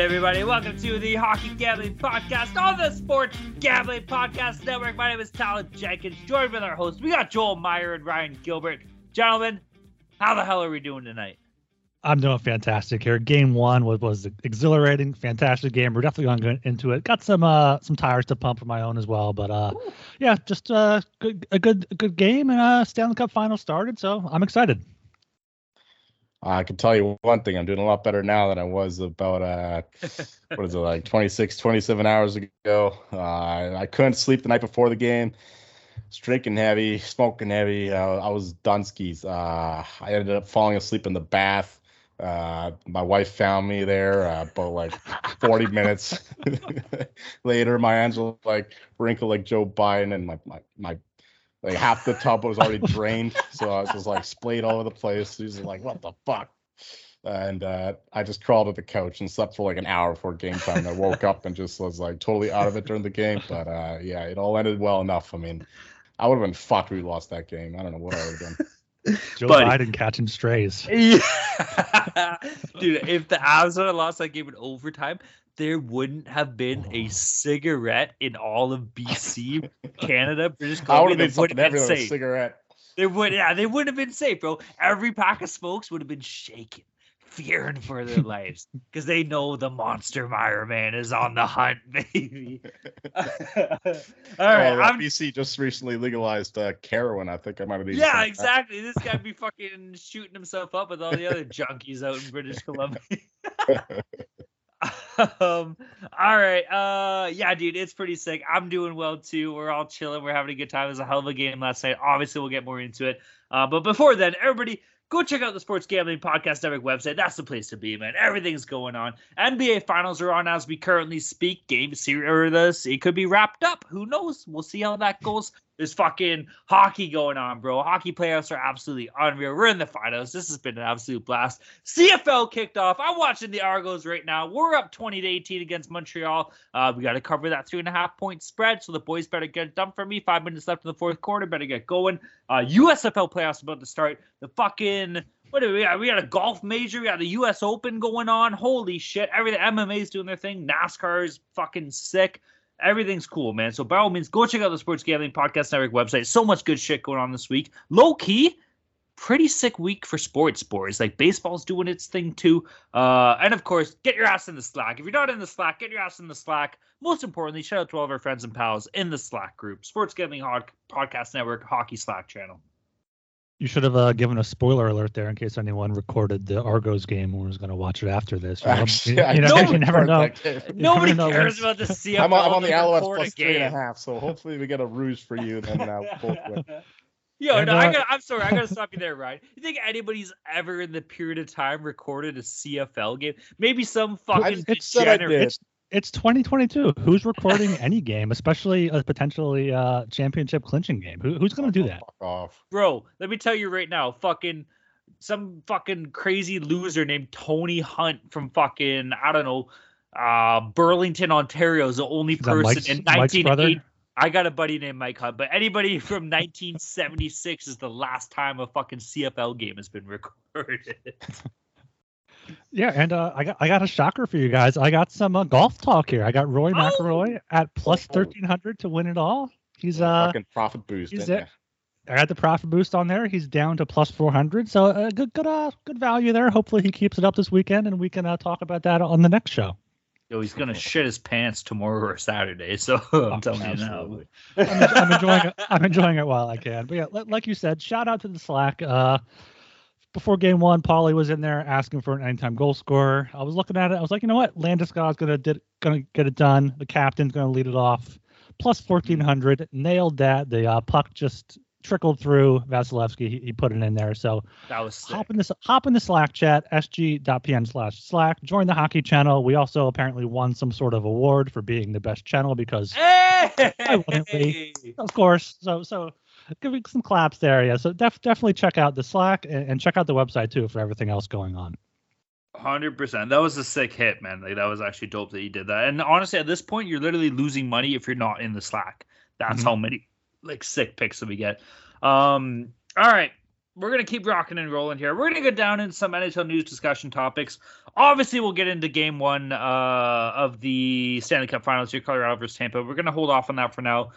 Right, everybody, welcome to the Hockey Gambling Podcast on the Sports Gambling Podcast Network. My name is Talon Jenkins, joined with our hosts. We got Joel Meyer and Ryan Gilbert. Gentlemen, how the hell are we doing tonight? I'm doing fantastic here. Game one was, was exhilarating, fantastic game. We're definitely going to get into it. Got some uh some tires to pump of my own as well, but uh yeah, just uh good a good a good game and uh Stanley Cup final started, so I'm excited. I can tell you one thing, I'm doing a lot better now than I was about uh what is it like 26, 27 hours ago. Uh, I couldn't sleep the night before the game. Was drinking heavy, smoking heavy. Uh, I was Dunskies. Uh, I ended up falling asleep in the bath. Uh, my wife found me there uh, about like 40 minutes later. My hands were like wrinkled like Joe Biden, and my my, my like half the tub was already drained, so I was just like splayed all over the place. He was like, "What the fuck?" And uh, I just crawled to the couch and slept for like an hour before game time. And I woke up and just was like totally out of it during the game. But uh, yeah, it all ended well enough. I mean, I would have been fucked if we lost that game. I don't know what I would have done. Joe Buddy. Biden catching strays. Yeah. Dude, if the Avs would have lost that game in overtime, there wouldn't have been a cigarette in all of BC, Canada, British I would Columbia have that wouldn't have been safe. cigarette. They would, yeah, they wouldn't have been safe, bro. Every pack of smokes would have been shaking, fearing for their lives, because they know the Monster Meyer man is on the hunt, baby. All right, oh, BC just recently legalized uh, heroin. I think I might have been. Yeah, exactly. This guy be fucking shooting himself up with all the other junkies out in British Columbia. um, all right. Uh, yeah, dude, it's pretty sick. I'm doing well too. We're all chilling. We're having a good time. It was a hell of a game last night. Obviously, we'll get more into it. Uh, but before then, everybody. Go check out the Sports Gambling Podcast Network website. That's the place to be, man. Everything's going on. NBA Finals are on as we currently speak. Game series, or this, it could be wrapped up. Who knows? We'll see how that goes. There's fucking hockey going on, bro. Hockey playoffs are absolutely unreal. We're in the finals. This has been an absolute blast. CFL kicked off. I'm watching the Argos right now. We're up 20 to 18 against Montreal. Uh, we got to cover that three and a half point spread. So the boys better get it done for me. Five minutes left in the fourth quarter. Better get going. Uh, USFL playoffs about to start. The fucking what do we got? We got a golf major. We got the U.S. Open going on. Holy shit! Everything MMA's doing their thing. NASCAR is fucking sick. Everything's cool, man. So by all means, go check out the Sports Gambling Podcast Network website. So much good shit going on this week. Low key, pretty sick week for sports, boys. Like baseball's doing its thing too. Uh, and of course, get your ass in the Slack. If you're not in the Slack, get your ass in the Slack. Most importantly, shout out to all of our friends and pals in the Slack group, Sports Gambling Hod- Podcast Network Hockey Slack channel. You should have uh, given a spoiler alert there in case anyone recorded the Argos game or was going to watch it after this. You, know? Actually, you, I you know, you never know. that game. You Nobody never cares when- about the CFL. I'm on, I'm on the They Alouettes record a plus three and a game. half, so hopefully we get a ruse for you. Then both win. Yo, And, no, I uh, got, I'm sorry, I gotta stop you there, Ryan. You think anybody's ever in the period of time recorded a CFL game? Maybe some fucking I said I degenerate. Did. It's it's 2022. Who's recording any game, especially a potentially uh, championship clinching game? Who, who's going to do that? Fuck off. Bro, let me tell you right now, fucking some fucking crazy loser named Tony Hunt from fucking I don't know, uh Burlington, Ontario is the only Is person Mike's- in Mike's brother? 1980. I got a buddy named Mike Hunt, but anybody from 1976 is the last time a fucking CFL game has been recorded. Yeah, and uh, I got I got a shocker for you guys. I got some uh, golf talk here. I got Roy Oh! McIlroy at Oh. 1300 to win it all. He's uh fucking profit boost. he's didn't it. I had the profit boost on there. He's down to plus 400, so a uh, good, good, uh, good value there. Hopefully, he keeps it up this weekend, and we can uh, talk about that on the next show. Yo, he's gonna shit his pants tomorrow or Saturday. So I'm oh, telling absolutely. you now. I'm, I'm, enjoying it. I'm enjoying it while I can. But yeah, like you said, shout out to the Slack. Uh, before game one, Paulie was in there asking for an anytime goal scorer. I was looking at it. I was like, you know what? Landeskog's gonna did, gonna get it done. The captain's gonna lead it off. Plus 1400, nailed that. The uh, puck just trickled through Vasilevskiy. He, he, put it in there. So that was sick. hop in this hop in the Slack chat sg.pn slash Slack. Join the hockey channel. We also apparently won some sort of award for being the best channel because hey! wouldn't we? Of course. So so give me some claps there. Yeah. So def, definitely check out the Slack and, and check out the website too for everything else going on. Hundred percent. That was a sick hit, man. Like that was actually dope that you did that. And honestly, at this point, you're literally losing money if you're not in the Slack. That's mm-hmm. how many like sick picks that we get. Um, all right, we're gonna keep rocking and rolling here. We're gonna get down into some NHL news discussion topics. Obviously, we'll get into Game One uh, of the Stanley Cup Finals here, Colorado versus Tampa. We're gonna hold off on that for now.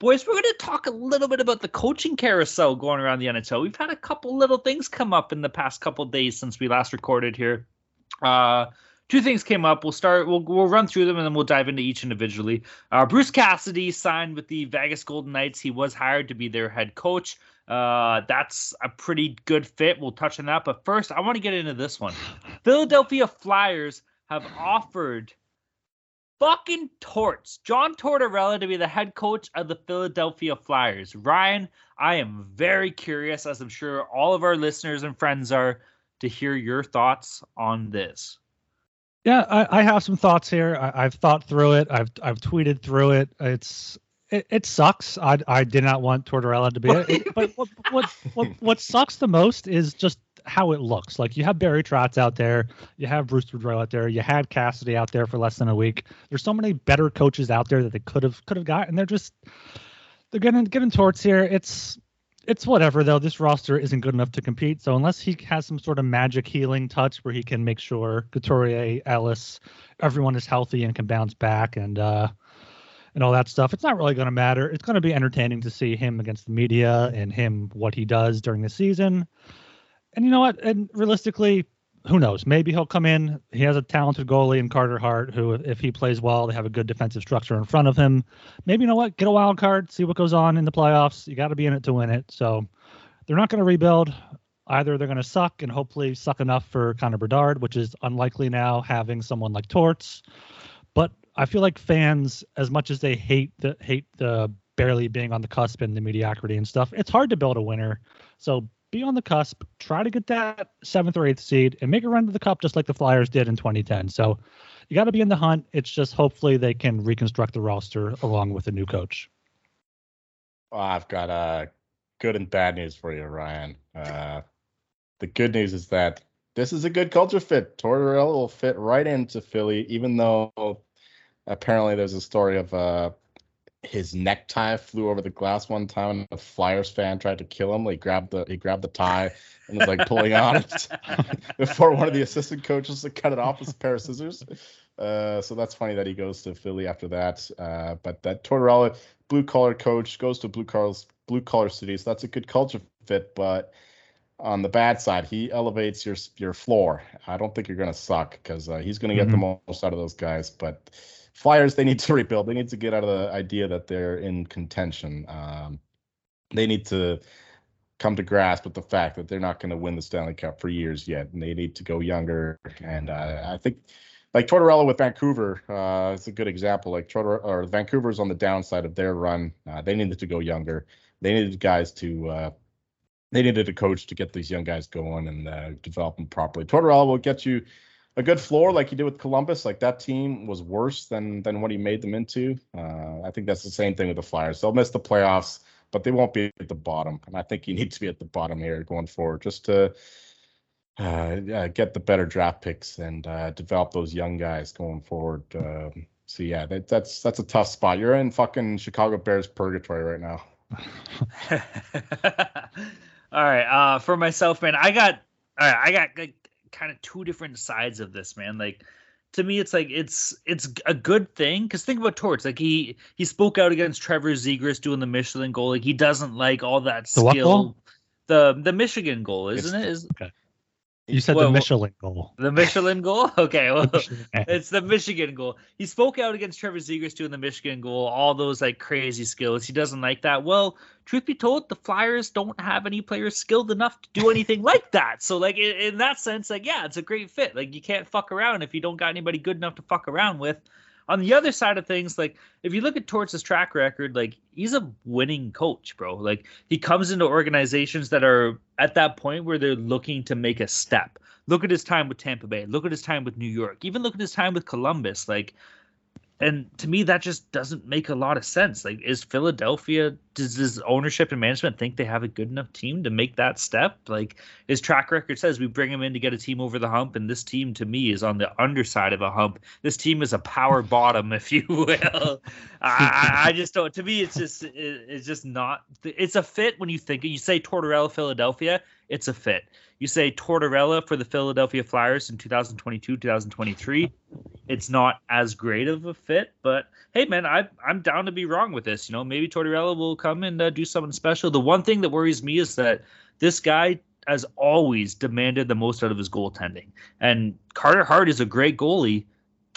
Boys, we're going to talk a little bit about the coaching carousel going around the NHL. We've had a couple little things come up in the past couple days since we last recorded here. Uh, two things came up. We'll start. We'll we'll run through them and then we'll dive into each individually. Uh, Bruce Cassidy signed with the Vegas Golden Knights. He was hired to be their head coach. Uh, that's a pretty good fit. We'll touch on that. But first, I want to get into this one. Philadelphia Flyers have offered fucking Torts, John Tortorella, to be the head coach of the Philadelphia Flyers. Ryan, I am very curious, as I'm sure all of our listeners and friends are, to hear your thoughts on this. Yeah, I, I have some thoughts here. I, have thought through it. I've I've tweeted through it. It's it, it sucks. I I did not want Tortorella to be it, but what, what what what sucks the most is just how it looks. Like you have Barry Trotz out there, you have Bruce Boudreau out there, you had Cassidy out there for less than a week. There's so many better coaches out there that they could have could have got, and they're just they're getting getting torts here. It's it's whatever though. This roster isn't good enough to compete. So unless he has some sort of magic healing touch where he can make sure Couturier, Ellis, everyone is healthy and can bounce back and uh and all that stuff, it's not really going to matter. It's going to be entertaining to see him against the media and him what he does during the season. And you know what? And realistically, who knows? Maybe he'll come in. He has a talented goalie in Carter Hart, who, if he plays well, they have a good defensive structure in front of him. Maybe you know what? Get a wild card, see what goes on in the playoffs. You got to be in it to win it. So they're not going to rebuild. Either they're going to suck and hopefully suck enough for Connor Bedard, which is unlikely now having someone like Torts. But I feel like fans, as much as they hate the hate the barely being on the cusp and the mediocrity and stuff, it's hard to build a winner. So be on the cusp, try to get that seventh or eighth seed, and make a run to the cup just like the Flyers did in 2010. So you got to be in the hunt. It's just hopefully they can reconstruct the roster along with a new coach. Well, I've got uh, good and bad news for you, Ryan. Uh, the good news is that this is a good culture fit. Tortorella will fit right into Philly, even though apparently there's a story of uh, his necktie flew over the glass one time and a Flyers fan tried to kill him. He grabbed the he grabbed the tie and was like pulling on it before one of the assistant coaches to cut it off with a pair of scissors. Uh, so that's funny that he goes to Philly after that. Uh, but that Tortorella, blue collar coach, goes to blue collar blue collar city. So that's a good culture fit. But on the bad side, he elevates your your floor. I don't think you're gonna suck because uh, he's gonna get mm-hmm. the most out of those guys. But Flyers, they need to rebuild. They need to get out of the idea that they're in contention. Um, they need to come to grasp with the fact that they're not going to win the Stanley Cup for years yet, and they need to go younger. And uh, I think, like Tortorella with Vancouver, uh, it's a good example. Like Tortorella, or Vancouver's on the downside of their run. Uh, they needed to go younger. They needed guys to. Uh, they needed a coach to get these young guys going and uh, develop them properly. Tortorella will get you a good floor like he did with Columbus. Like that team was worse than than what he made them into. Uh, I think that's the same thing with the Flyers. They'll miss the playoffs, but they won't be at the bottom. And I think you need to be at the bottom here going forward, just to uh, get the better draft picks and uh, develop those young guys going forward. Um, so yeah, that, that's that's a tough spot. You're in fucking Chicago Bears purgatory right now. all right, uh, for myself, man, I got all right, I got kind of two different sides of this, man. Like to me it's like it's it's a good thing because think about Torts. Like he he spoke out against Trevor Zegras doing the Michelin goal. Like he doesn't like all that The skill. The the Michigan goal isn't It's- it? is You said Well, the Michelin goal. the Michelin goal? Okay well it's the Michigan goal. He spoke out against Trevor Zegras doing the Michigan goal all those like crazy skills. He doesn't like that. Well truth be told the Flyers don't have any players skilled enough to do anything like that. So like in, in that sense like yeah it's a great fit. Like you can't fuck around if you don't got anybody good enough to fuck around with on the other side of things, like if you look at Torts' track record, like he's a winning coach, bro. Like he comes into organizations that are at that point where they're looking to make a step. Look at his time with Tampa Bay. Look at his time with New York. Even look at his time with Columbus. Like, and to me, that just doesn't make a lot of sense. Like, is Philadelphia? Does his ownership and management think they have a good enough team to make that step? Like, his track record says we bring him in to get a team over the hump, and this team to me is on the underside of a hump. This team is a power bottom, if you will. I, I just don't. To me, it's just it, it's just not. It's a fit when you think you say Tortorella, Philadelphia. It's a fit. You say Tortorella for the Philadelphia Flyers in 2022, 2023. It's not as great of a fit, but hey, man, I, I'm down to be wrong with this. You know, maybe Tortorella will come and uh, do something special. The one thing that worries me is that this guy has always demanded the most out of his goaltending. And Carter Hart is a great goalie.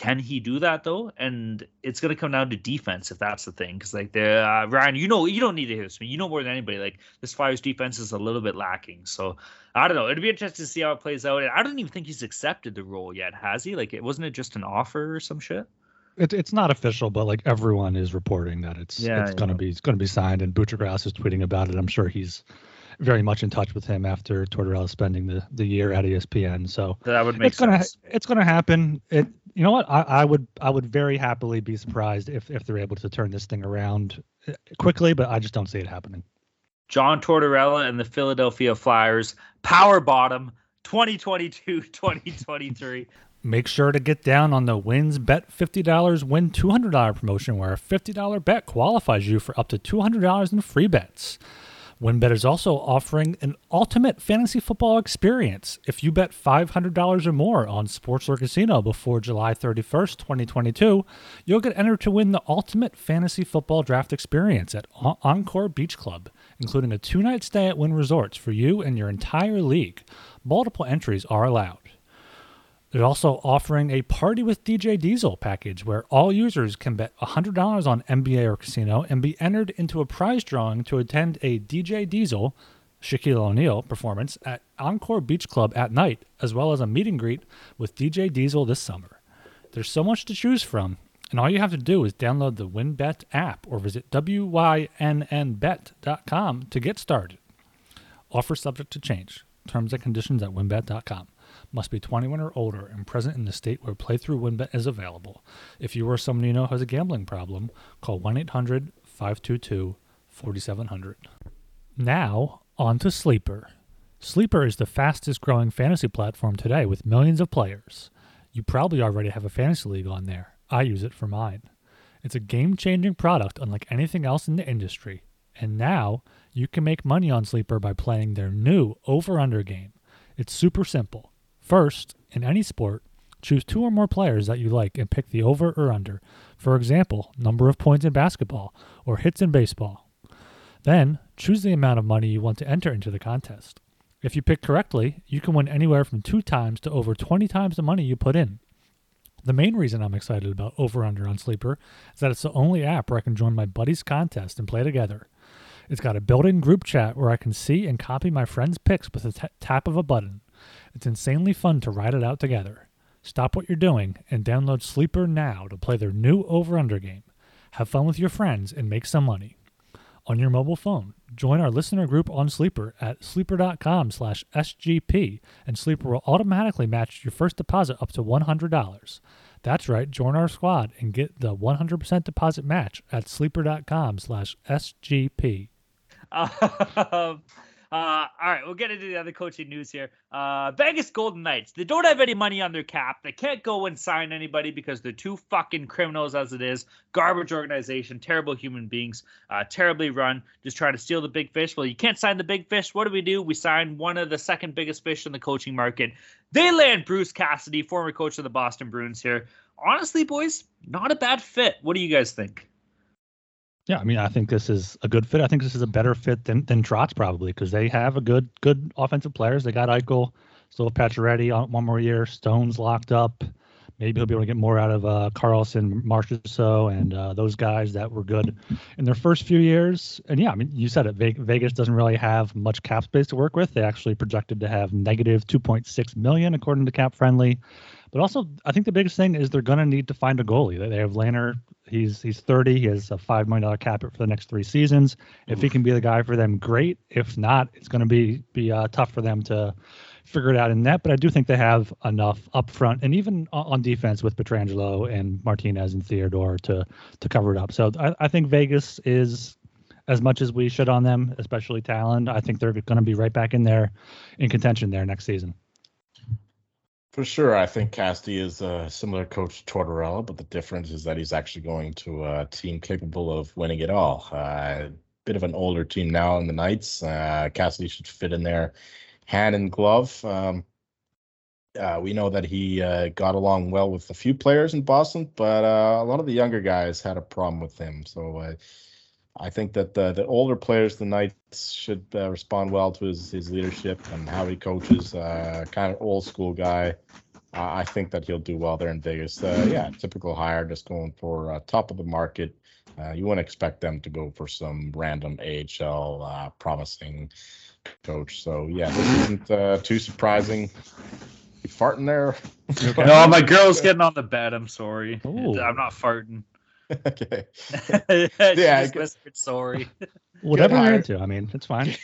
Can he do that though? And it's going to come down to defense if that's the thing. Because like the uh, Ryan, you know, you don't need to hear this. me. You know more than anybody. Like this Flyers defense is a little bit lacking. So I don't know. It'd be interesting to see how it plays out. And I don't even think he's accepted the role yet, has he? Like, it wasn't it just an offer or some shit? It, it's not official, but like everyone is reporting that it's Yeah, it's gonna be it's gonna be signed, and Buccigross is tweeting about it. I'm sure he's very much in touch with him after Tortorella spending the, the year at ESPN. So That would make it's gonna sense. it's gonna happen. It you know what I, I would I would very happily be surprised if if they're able to turn this thing around uh, quickly, but I just don't see it happening. John Tortorella and the Philadelphia Flyers, power bottom, 2022 2023. Make sure to get down on the wins bet $50 win $200 promotion where a $50 bet qualifies you for up to $200 in free bets. WynnBET is also offering an ultimate fantasy football experience. If you bet $500 or more on sports or casino before July 31st, 2022, you'll get entered to win the ultimate fantasy football draft experience at Encore Beach Club, including a two night stay at Wynn Resorts for you and your entire league. Multiple entries are allowed. They're also offering a Party with DJ Diesel package where all users can bet $100 on NBA or casino and be entered into a prize drawing to attend a DJ Diesel, Shaquille O'Neal performance at Encore Beach Club at night, as well as a meet and greet with DJ Diesel this summer. There's so much to choose from, and all you have to do is download the WynnBET app or visit wynnbet.com to get started. Offer subject to change. Terms and conditions at wynnbet.com. Must be 21 or older and present in the state where playthrough WynnBET is available. If you or someone you know has a gambling problem, call 1 800 522 4700. Now, on to Sleeper. Sleeper is the fastest growing fantasy platform today with millions of players. You probably already have a fantasy league on there. I use it for mine. It's a game changing product unlike anything else in the industry. And now you can make money on Sleeper by playing their new over under game. It's super simple. First, in any sport, choose two or more players that you like and pick the over or under. For example, number of points in basketball or hits in baseball. Then, choose the amount of money you want to enter into the contest. If you pick correctly, you can win anywhere from two times to over 20 times the money you put in. The main reason I'm excited about Over Under on Sleeper is that it's the only app where I can join my buddies' contest and play together. It's got a built in group chat where I can see and copy my friends' picks with a t- tap of a button. It's insanely fun to ride it out together. Stop what you're doing and download Sleeper now to play their new Over Under game. Have fun with your friends and make some money. On your mobile phone, join our listener group on Sleeper at sleeper.com slash SGP, and Sleeper will automatically match your first deposit up to $100. That's right, join our squad and get the 100% deposit match at sleeper.com slash SGP. Um, Uh, all right, we'll get into the other coaching news here. Uh, Vegas Golden Knights. They don't have any money on their cap. They can't go and sign anybody because they're too fucking criminals as it is. Garbage organization, terrible human beings, uh, terribly run, just trying to steal the big fish. Well, you can't sign the big fish. What do we do? We sign one of the second biggest fish in the coaching market. They land Bruce Cassidy, former coach of the Boston Bruins here. Honestly, boys, not a bad fit. What do you guys think? Yeah, I mean, I think this is a good fit. I think this is a better fit than than Trotz probably because they have a good good offensive players. They got Eichel, still Pacioretty on one more year. Stones locked up. Maybe he'll be able to get more out of uh, Karlsson, Marchessault, and uh, those guys that were good in their first few years. And yeah, I mean, you said it. Vegas doesn't really have much cap space to work with. They actually projected to have negative 2.6 million according to Cap Friendly. But also, I think the biggest thing is they're going to need to find a goalie. They have Lehner. He's he's 30. He has a five million dollar cap for the next three seasons. If he can be the guy for them, great. If not, it's going to be be uh, tough for them to figure it out in net. But I do think they have enough up front and even on defense with Pietrangelo and Martinez and Theodore to to cover it up. So I, I think Vegas is as much as we should on them, especially Talon. I think they're going to be right back in there in contention there next season. For sure, I think Cassidy is a similar coach to Tortorella, but the difference is that he's actually going to a team capable of winning it all. A uh, bit of an older team now in the Knights. Uh, Cassidy should fit in there hand and glove. Um, uh, we know that he uh, got along well with a few players in Boston, but uh, a lot of the younger guys had a problem with him. So uh, I think that the, the older players, the Knights, should uh, respond well to his, his leadership and how he coaches. Uh, kind of old school guy. I think that he'll do well there in Vegas. yeah, typical hire, just going for top of the market. you wouldn't expect them to go for some random AHL promising coach. So yeah, this isn't uh, too surprising. You farting there? no, my girl's getting on the bed. I'm sorry. Ooh. I'm not farting. okay. yeah, whispered sorry. Whatever you're into. I mean, it's fine.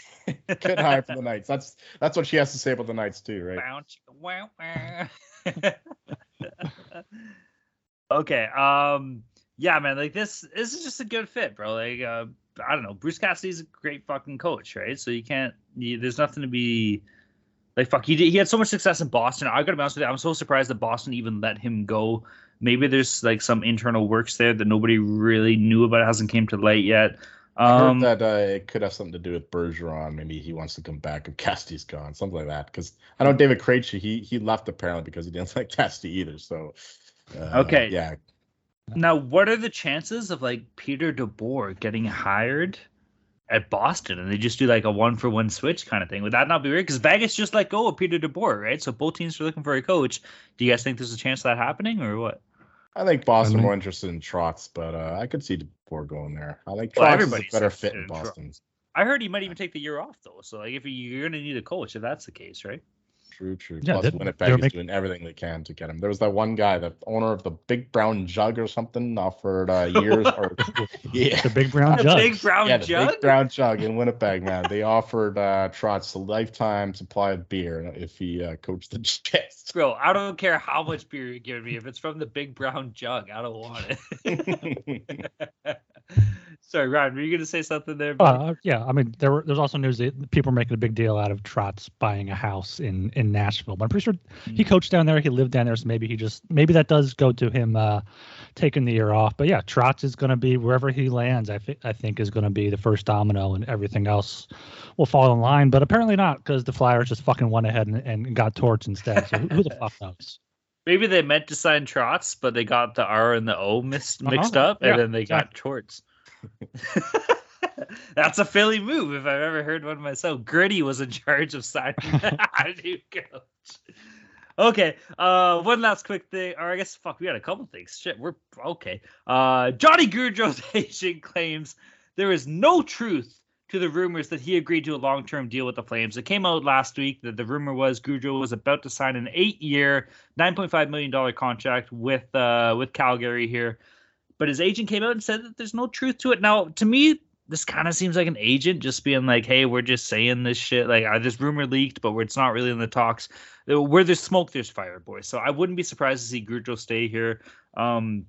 Good hire for the Knights. That's that's what she has to say about the Knights too, right? okay. Um. Yeah, man. Like this. This is just a good fit, bro. Like. Uh, I don't know. Bruce Cassidy's a great fucking coach, right? So you can't. You, there's nothing to be like. Fuck. He did, he had so much success in Boston. I gotta be honest with you. I'm so surprised that Boston even let him go. Maybe there's like some internal works there that nobody really knew about. It hasn't came to light yet. Um, I heard that uh, it could have something to do with Bergeron. Maybe he wants to come back if Cassidy's gone, something like that. Because I know David Krejci, he he left apparently because he didn't like Cassidy either. So uh, okay, yeah, now, what are the chances of like Peter DeBoer getting hired at Boston and they just do like a one for one switch kind of thing? Would that not be weird? Because Vegas just let go of Peter DeBoer, right? So both teams are looking for a coach. Do you guys think there's a chance of that happening or what? I think Boston I mean, more interested in Trotz, but uh, I could see DeBoer going there. I like Trotz well, is a better fit in Boston. I heard he might even take the year off though. So like if you're going to need a coach, if that's the case, right? True, true. Yeah, Plus, Winnipeg is making... doing everything they can to get him. There was that one guy, the owner of the Big Brown Jug or something, offered uh, years or yeah, the Big Brown Jug. The big Brown yeah, Jug. Big Brown Jug in Winnipeg, man. They offered uh, Trotz a lifetime supply of beer if he uh, coached the Jets. Bro, I don't care how much beer you give me. If it's from the Big Brown Jug, I don't want it. Sorry, Ryan, were you going to say something there? Uh, yeah, I mean, there were, there's also news that people are making a big deal out of Trotz buying a house in in Nashville. But I'm pretty sure mm-hmm. he coached down there, he lived down there, so maybe he just maybe that does go to him uh, taking the year off. But yeah, Trotz is going to be wherever he lands. I think I think is going to be the first domino, and everything else will fall in line. But apparently not, because the Flyers just fucking went ahead and, and got Torts instead. So who, who the fuck knows? Maybe they meant to sign Trotz, but they got the R and the O mixed, mixed uh-huh. up, and yeah, then they got yeah. Torts. That's a Philly move if I've ever heard one myself. Gritty was in charge of signing a new coach. Okay, uh, one last quick thing, or I guess fuck, we got a couple things. Shit, we're okay. Uh, Johnny Gaudreau's agent claims there is no truth to the rumors that he agreed to a long-term deal with the Flames. It came out last week that the rumor was Gaudreau was about to sign an eight-year, nine point five million dollar contract with uh with Calgary here but his agent came out and said that there's no truth to it. Now, to me, this kind of seems like an agent just being like, "Hey, we're just saying this shit. Like, uh, this rumor leaked, but it's not really in the talks. Where there's smoke, there's fire, boys. So I wouldn't be surprised to see Gaudreau stay here. Um,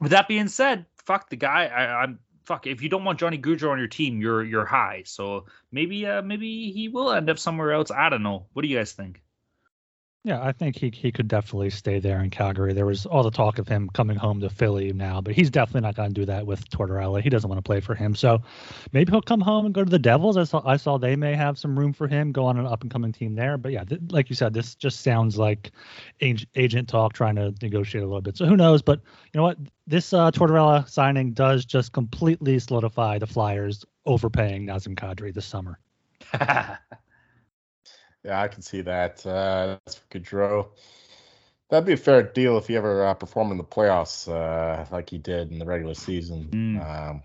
with that being said, fuck the guy. I, I'm fuck, if you don't want Johnny Gaudreau on your team, you're you're high. So maybe uh maybe he will end up somewhere else. I don't know. What do you guys think? Yeah, I think he he could definitely stay there in Calgary. There was all the talk of him coming home to Philly now, but he's definitely not going to do that with Tortorella. He doesn't want to play for him, so maybe he'll come home and go to the Devils. I saw I saw they may have some room for him, go on an up and coming team there. But yeah, th- like you said, this just sounds like ag- agent talk, trying to negotiate a little bit. So who knows? But you know what? This uh, Tortorella signing does just completely solidify the Flyers overpaying Nazem Kadri this summer. Yeah, I can see that. Uh, that's for Gaudreau. That'd be a fair deal if he ever uh, performed in the playoffs uh, like he did in the regular season. Mm. Um,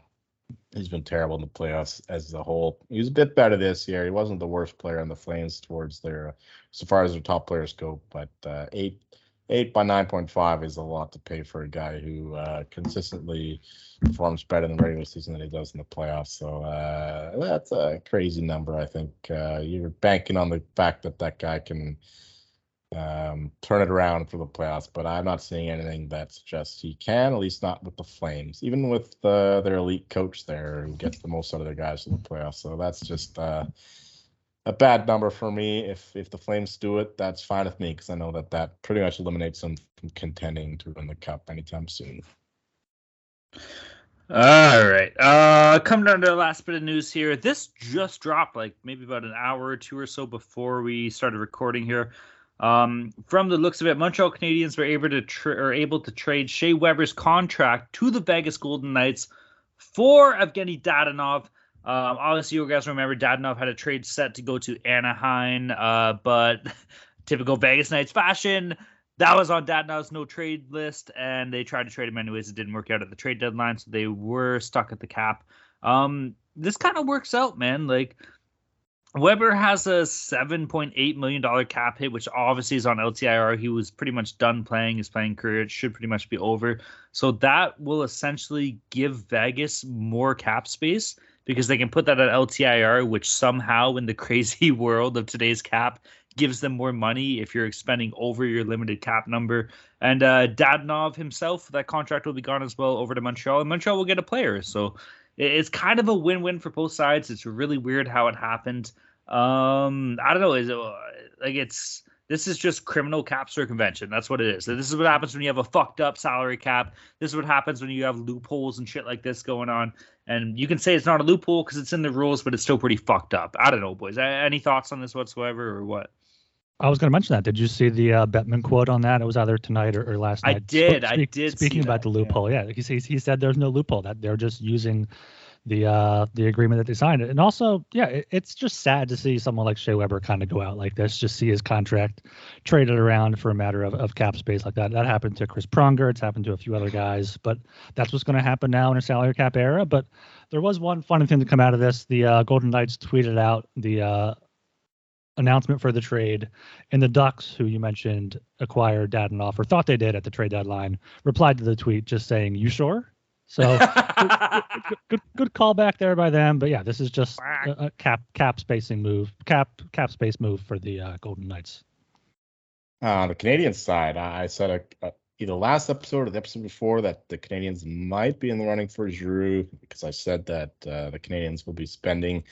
he's been terrible in the playoffs as a whole. He was a bit better this year. He wasn't the worst player on the Flames towards their, so far as their top players go. But uh, eight, eight by nine point five is a lot to pay for a guy who uh, consistently performs better in the regular season than he does in the playoffs. So uh, that's a crazy number. I think uh, you're banking on the fact that that guy can um, turn it around for the playoffs, but I'm not seeing anything that suggests he can, at least not with the Flames, even with uh, their elite coach there who gets the most out of their guys in the playoffs. So that's just uh, a bad number for me. If if the Flames do it, that's fine with me because I know that that pretty much eliminates them from contending to win the cup anytime soon. All right. Uh coming down to the last bit of news here. This just dropped like maybe about an hour or two or so before we started recording here. Um, from the looks of it, Montreal Canadiens were able to tra- are able to trade Shea Weber's contract to the Vegas Golden Knights for Evgeny Dadonov. Um, obviously, you guys remember Dadonov had a trade set to go to Anaheim, uh, but typical Vegas Knights fashion, that was on Dadonov's no trade list, and they tried to trade him anyways. It didn't work out at the trade deadline, so they were stuck at the cap. Um, this kind of works out, man. Like Weber has a $7.8 million cap hit, which obviously is on LTIR. He was pretty much done playing. His playing career it should pretty much be over. So that will essentially give Vegas more cap space because they can put that at LTIR, which somehow in the crazy world of today's cap gives them more money if you're expending over your limited cap number. And uh, Dadonov himself, that contract will be gone as well over to Montreal, and Montreal will get a player. So it's kind of a win-win for both sides. It's really weird how it happened. Um, I don't know. Is it like it's this is just criminal cap circumvention. That's what it is. This is what happens when you have a fucked up salary cap. This is what happens when you have loopholes and shit like this going on. And you can say it's not a loophole because it's in the rules, but it's still pretty fucked up. I don't know, boys. Any thoughts on this whatsoever, or what? I was going to mention that. Did you see the uh, Bettman quote on that? It was either tonight or, or last night. I did. Sp- I did. Speaking about that, the loophole, yeah, yeah he, he said there's no loophole. That they're just using the uh the agreement that they signed. And also, yeah, it, it's just sad to see someone like Shea Weber kind of go out like this. Just see his contract traded around for a matter of, of cap space like that. That happened to Chris Pronger. It's happened to a few other guys, but that's what's going to happen now in a salary cap era. But there was one funny thing to come out of this. The uh, Golden Knights tweeted out the uh, announcement for the trade, and the Ducks, who you mentioned acquired Dadonov or thought they did at the trade deadline, replied to the tweet just saying, "You sure?" So good, good, good callback there by them. But yeah, this is just a, a, cap cap spacing move, cap cap space move for the uh, Golden Knights. Uh, on the Canadian side, I said a, a, either last episode or the episode before that the Canadiens might be in the running for Giroux because I said that uh, the Canadiens will be spending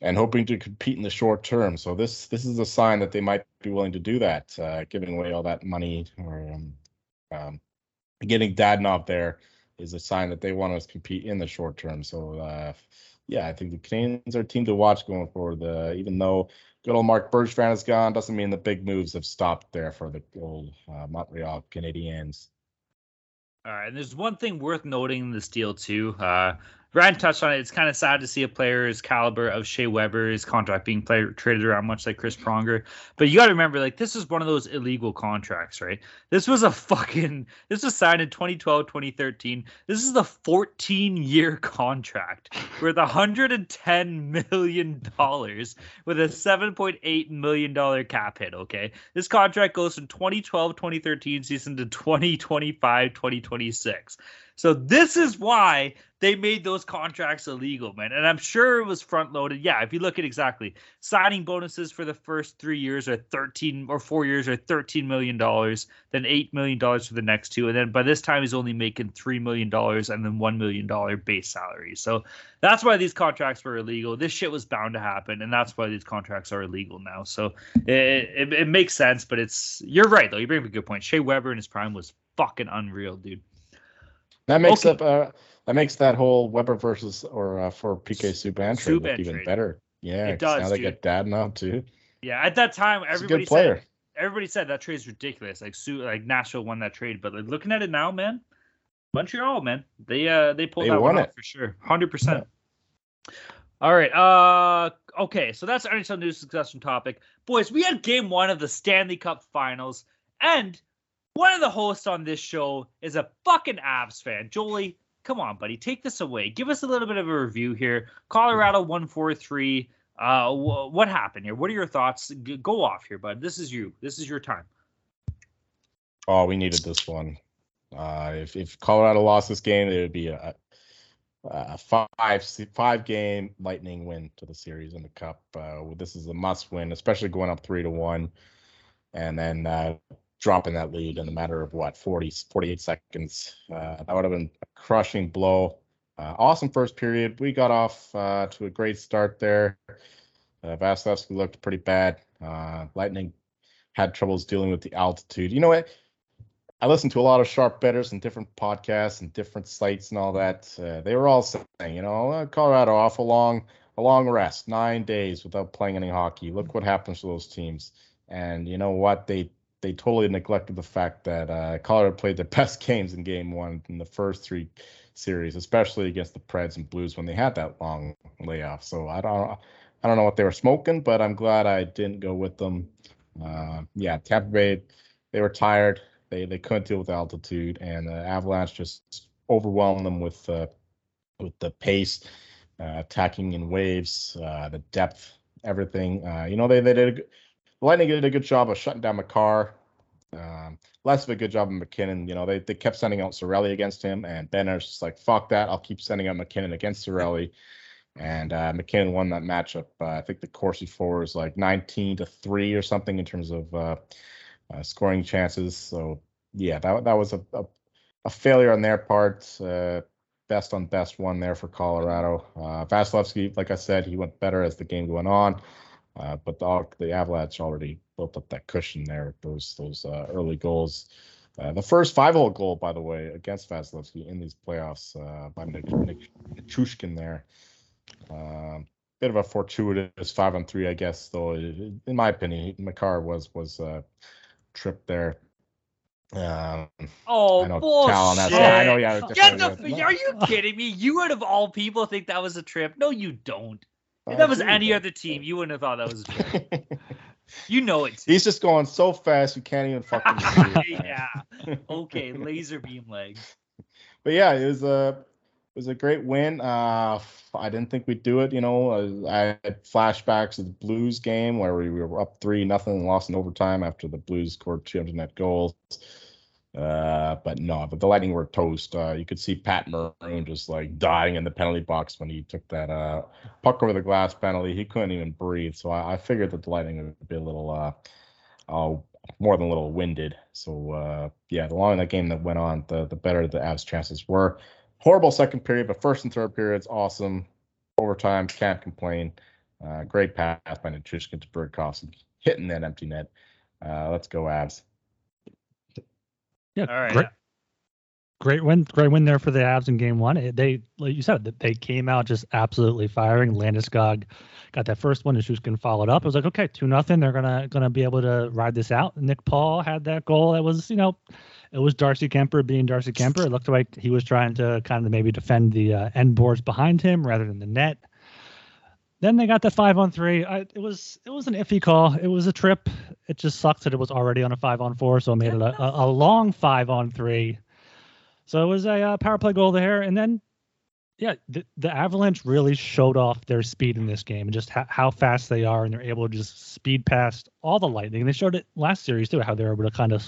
and hoping to compete in the short term. So this this is a sign that they might be willing to do that, uh, giving away all that money or um, um, getting Dadonov there is a sign that they want us to compete in the short term. So uh, yeah, I think the Canadiens are a team to watch going forward. Uh, even though good old Marc Bergevin is gone, doesn't mean the big moves have stopped there for the old uh, Montreal Canadiens. All right, and there's one thing worth noting in this deal too. Uh, Ryan touched on it. It's kind of sad to see a player's caliber of Shea Weber's contract being traded around much like Chris Pronger. But you got to remember, like, this is one of those illegal contracts, right? This was a fucking, this was signed in 2012, 2013. This is the 14 year contract worth $110 million with a $7.8 million cap hit, okay? This contract goes from 2012, 2013 season to 2025, 2026. So this is why they made those contracts illegal, man. And I'm sure it was front loaded. Yeah, if you look at exactly signing bonuses for the first three years are 13 or four years are 13 million dollars, then eight million dollars for the next two, and then by this time he's only making three million dollars and then one million dollar base salary. So that's why these contracts were illegal. This shit was bound to happen, and that's why these contracts are illegal now. So it, it, it makes sense, but it's you're right though. You bring up a good point. Shea Weber in his prime was fucking unreal, dude. That makes okay. up uh, that makes that whole Weber versus or uh, for PK Subban trade look even trade. better. Yeah, it does. Now they dude. get dad now too. Yeah, at that time, everybody said everybody said that trade is ridiculous. Like Sue, like Nashville won that trade, but like looking at it now, man, Montreal, man, they uh they pulled they that one it. off for sure, hundred yeah. percent. All right. Uh okay, so that's our NHL news discussion topic. Boys, we had game one of the Stanley Cup finals, and one of the hosts on this show is a fucking Avs fan. Jolie, come on, buddy, take this away. Give us a little bit of a review here. Colorado 143. Uh, what happened here? What are your thoughts? Go off here, bud. This is you. This is your time. Oh, we needed this one. Uh, if if Colorado lost this game, it would be a, a five five game Lightning win to the series in the Cup. Uh, this is a must win, especially going up three to one, and then uh, dropping that lead in a matter of what 40 48 seconds uh, that would have been a crushing blow uh, awesome first period we got off uh, to a great start there uh, Vasilevskiy looked pretty bad uh, lightning had troubles dealing with the altitude you know what I listened to a lot of sharp betters and different podcasts and different sites and all that. Uh, they were all saying, you know, uh, Colorado off a long, a long rest, nine days without playing any hockey. Look what happens to those teams. And you know what? They they totally neglected the fact that uh, Colorado played their best games in Game One in the first three series, especially against the Preds and Blues when they had that long layoff. So I don't, I don't know what they were smoking, but I'm glad I didn't go with them. Uh, yeah, Tampa Bay, they were tired. They they couldn't deal with altitude, and the Avalanche just overwhelmed them with uh, with the pace, uh, attacking in waves, uh, the depth, everything. Uh, you know, they they did. A, Lightning did a good job of shutting down Makar. Um, less of a good job of MacKinnon. You know, they, they kept sending out Cirelli against him, and Bednar's just like, fuck that. I'll keep sending out MacKinnon against Cirelli. And uh, MacKinnon won that matchup. Uh, I think the Corsi for is like 19 to 3 or something in terms of uh, uh, scoring chances. So, yeah, that, that was a, a, a failure on their part. Uh, best on best one there for Colorado. Uh, Vasilevskiy, like I said, he went better as the game went on. Uh, but the, the Avalanche already built up that cushion there. Those those uh, early goals. Uh, the first five-hole goal, by the way, against Vasilevskiy in these playoffs uh, by Nick, Nick Nichushkin there. Um, bit of a fortuitous five on three, I guess. Though, in my opinion, Makar was was uh, tripped there. Um, oh, I know bullshit. Cal on that I know, yeah. Get the, are you kidding me? You would, of all people, think that was a trip. No, you don't. If that was any other team, you wouldn't have thought that was a you know it. He's just going so fast you can't even fucking. yeah. Okay, laser beam legs. But yeah, it was a it was a great win. Uh, I didn't think we'd do it. You know, I had flashbacks of the Blues game where we were up three nothing, and lost in overtime after the Blues scored two empty net goals. Uh, but no, but the Lightning were toast. Uh, you could see Pat Maroon just like dying in the penalty box when he took that uh, puck over the glass penalty. He couldn't even breathe. So I, I figured that the Lightning would be a little, uh, uh more than a little winded. So uh, yeah, the longer that game that went on, the the better the Avs chances were. Horrible second period, but first and third periods awesome. Overtime, can't complain. Uh, great pass by Nichushkin to Burakovsky, hitting that empty net. Uh, let's go Avs. Yeah, All right. Great, great win, great win there for the Avs in Game One. They, like you said, they came out just absolutely firing. Landeskog got that first one, and Shushkin followed up. It was like, okay, two nothing. They're gonna gonna be able to ride this out. Nick Paul had that goal. It was, you know, it was Darcy Kuemper being Darcy Kuemper. It looked like he was trying to kind of maybe defend the uh, end boards behind him rather than the net. Then they got the five on three. I, it was it was an iffy call. It was a trip. It just sucks that it was already on a five on four, so it made it a, a, a long five on three. So it was a uh, power play goal there, and then yeah, the, the Avalanche really showed off their speed in this game and just ha- how fast they are, and they're able to just speed past all the Lightning. They showed it last series too, how they were able to kind of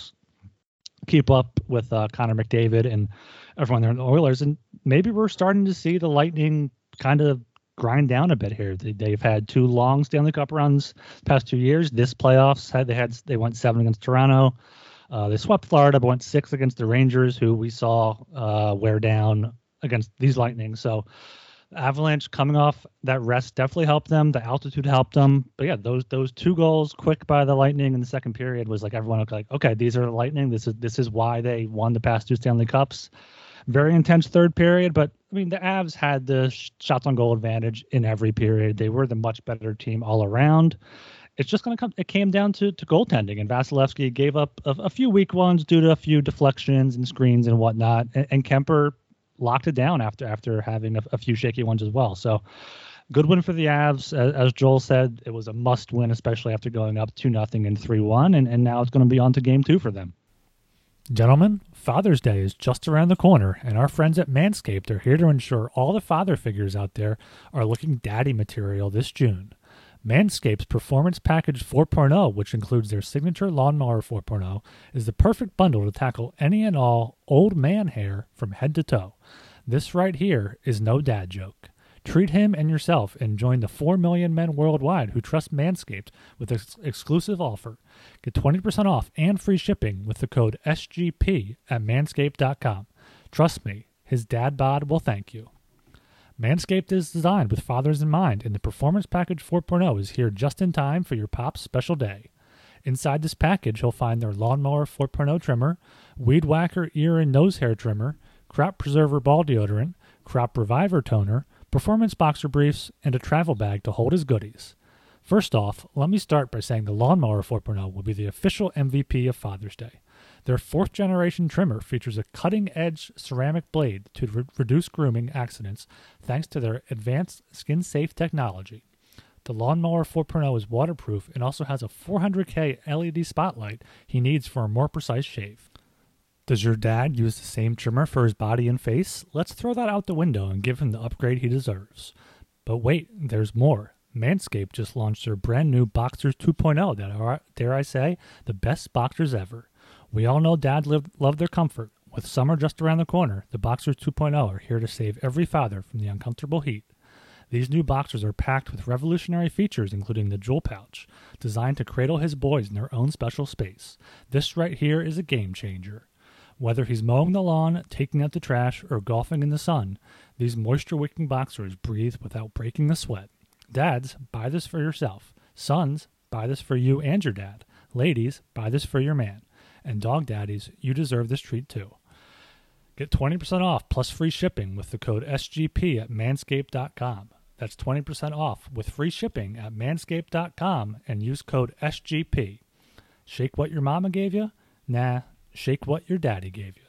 keep up with uh, Connor McDavid and everyone there in the Oilers. And maybe we're starting to see the Lightning kind of grind down a bit here. They, have had two long Stanley Cup runs past two years. This playoffs had they had they went seven against Toronto. Uh, they swept Florida, but went six against the Rangers, who we saw uh, wear down against these Lightning. So Avalanche coming off that rest definitely helped them. The altitude helped them. But yeah, those those two goals quick by the Lightning in the second period was like everyone like, okay, these are the Lightning. This is this is why they won the past two Stanley Cups. Very intense third period, but I mean the Avs had the shots on goal advantage in every period. They were the much better team all around. It's just going to come. It came down to, to goaltending, and Vasilevskiy gave up a, a, few weak ones due to a few deflections and screens and whatnot. And, and Kuemper locked it down after after having a, a few shaky ones as well. So good win for the Avs. As, as, Joel said, it was a must win, especially after going up two nothing and three one, and and now it's going to be on to game two for them. Gentlemen, Father's Day is just around the corner, and our friends at Manscaped are here to ensure all the father figures out there are looking daddy material this June. Manscaped's Performance Package 4.0, which includes their signature Lawnmower 4.0, is the perfect bundle to tackle any and all old man hair from head to toe. This right here is no dad joke. Treat him and yourself and join the 4 million men worldwide who trust Manscaped with this exclusive offer. Get 20% off and free shipping with the code SGP at manscaped.com. Trust me, his dad bod will thank you. Manscaped is designed with fathers in mind, and the Performance Package 4.0 is here just in time for your pop's special day. Inside this package, you'll find their Lawnmower 4.0 trimmer, Weed Whacker ear and nose hair trimmer, Crop Preserver ball deodorant, Crop Reviver toner, performance boxer briefs, and a travel bag to hold his goodies. First off, let me start by saying the Lawnmower 4.0 will be the official MVP of Father's Day. Their fourth generation trimmer features a cutting edge ceramic blade to re- reduce grooming accidents thanks to their advanced skin safe technology. The Lawnmower 4.0 is waterproof and also has a 400K LED spotlight he needs for a more precise shave. Does your dad use the same trimmer for his body and face? Let's throw that out the window and give him the upgrade he deserves. But wait, there's more. Manscaped just launched their brand new Boxers 2.0 that are, dare I say, the best boxers ever. We all know dads live, love their comfort. With summer just around the corner, the Boxers 2.0 are here to save every father from the uncomfortable heat. These new boxers are packed with revolutionary features, including the jewel pouch, designed to cradle his boys in their own special space. This right here is a game changer. Whether he's mowing the lawn, taking out the trash, or golfing in the sun, these moisture wicking boxers breathe without breaking the sweat. Dads, buy this for yourself. Sons, buy this for you and your dad. Ladies, buy this for your man. And dog daddies, you deserve this treat too. Get 20% off plus free shipping with the code SGP at manscaped.com. That's 20% off with free shipping at manscaped.com and use code SGP. Shake what your mama gave you? Nah, shake what your daddy gave you.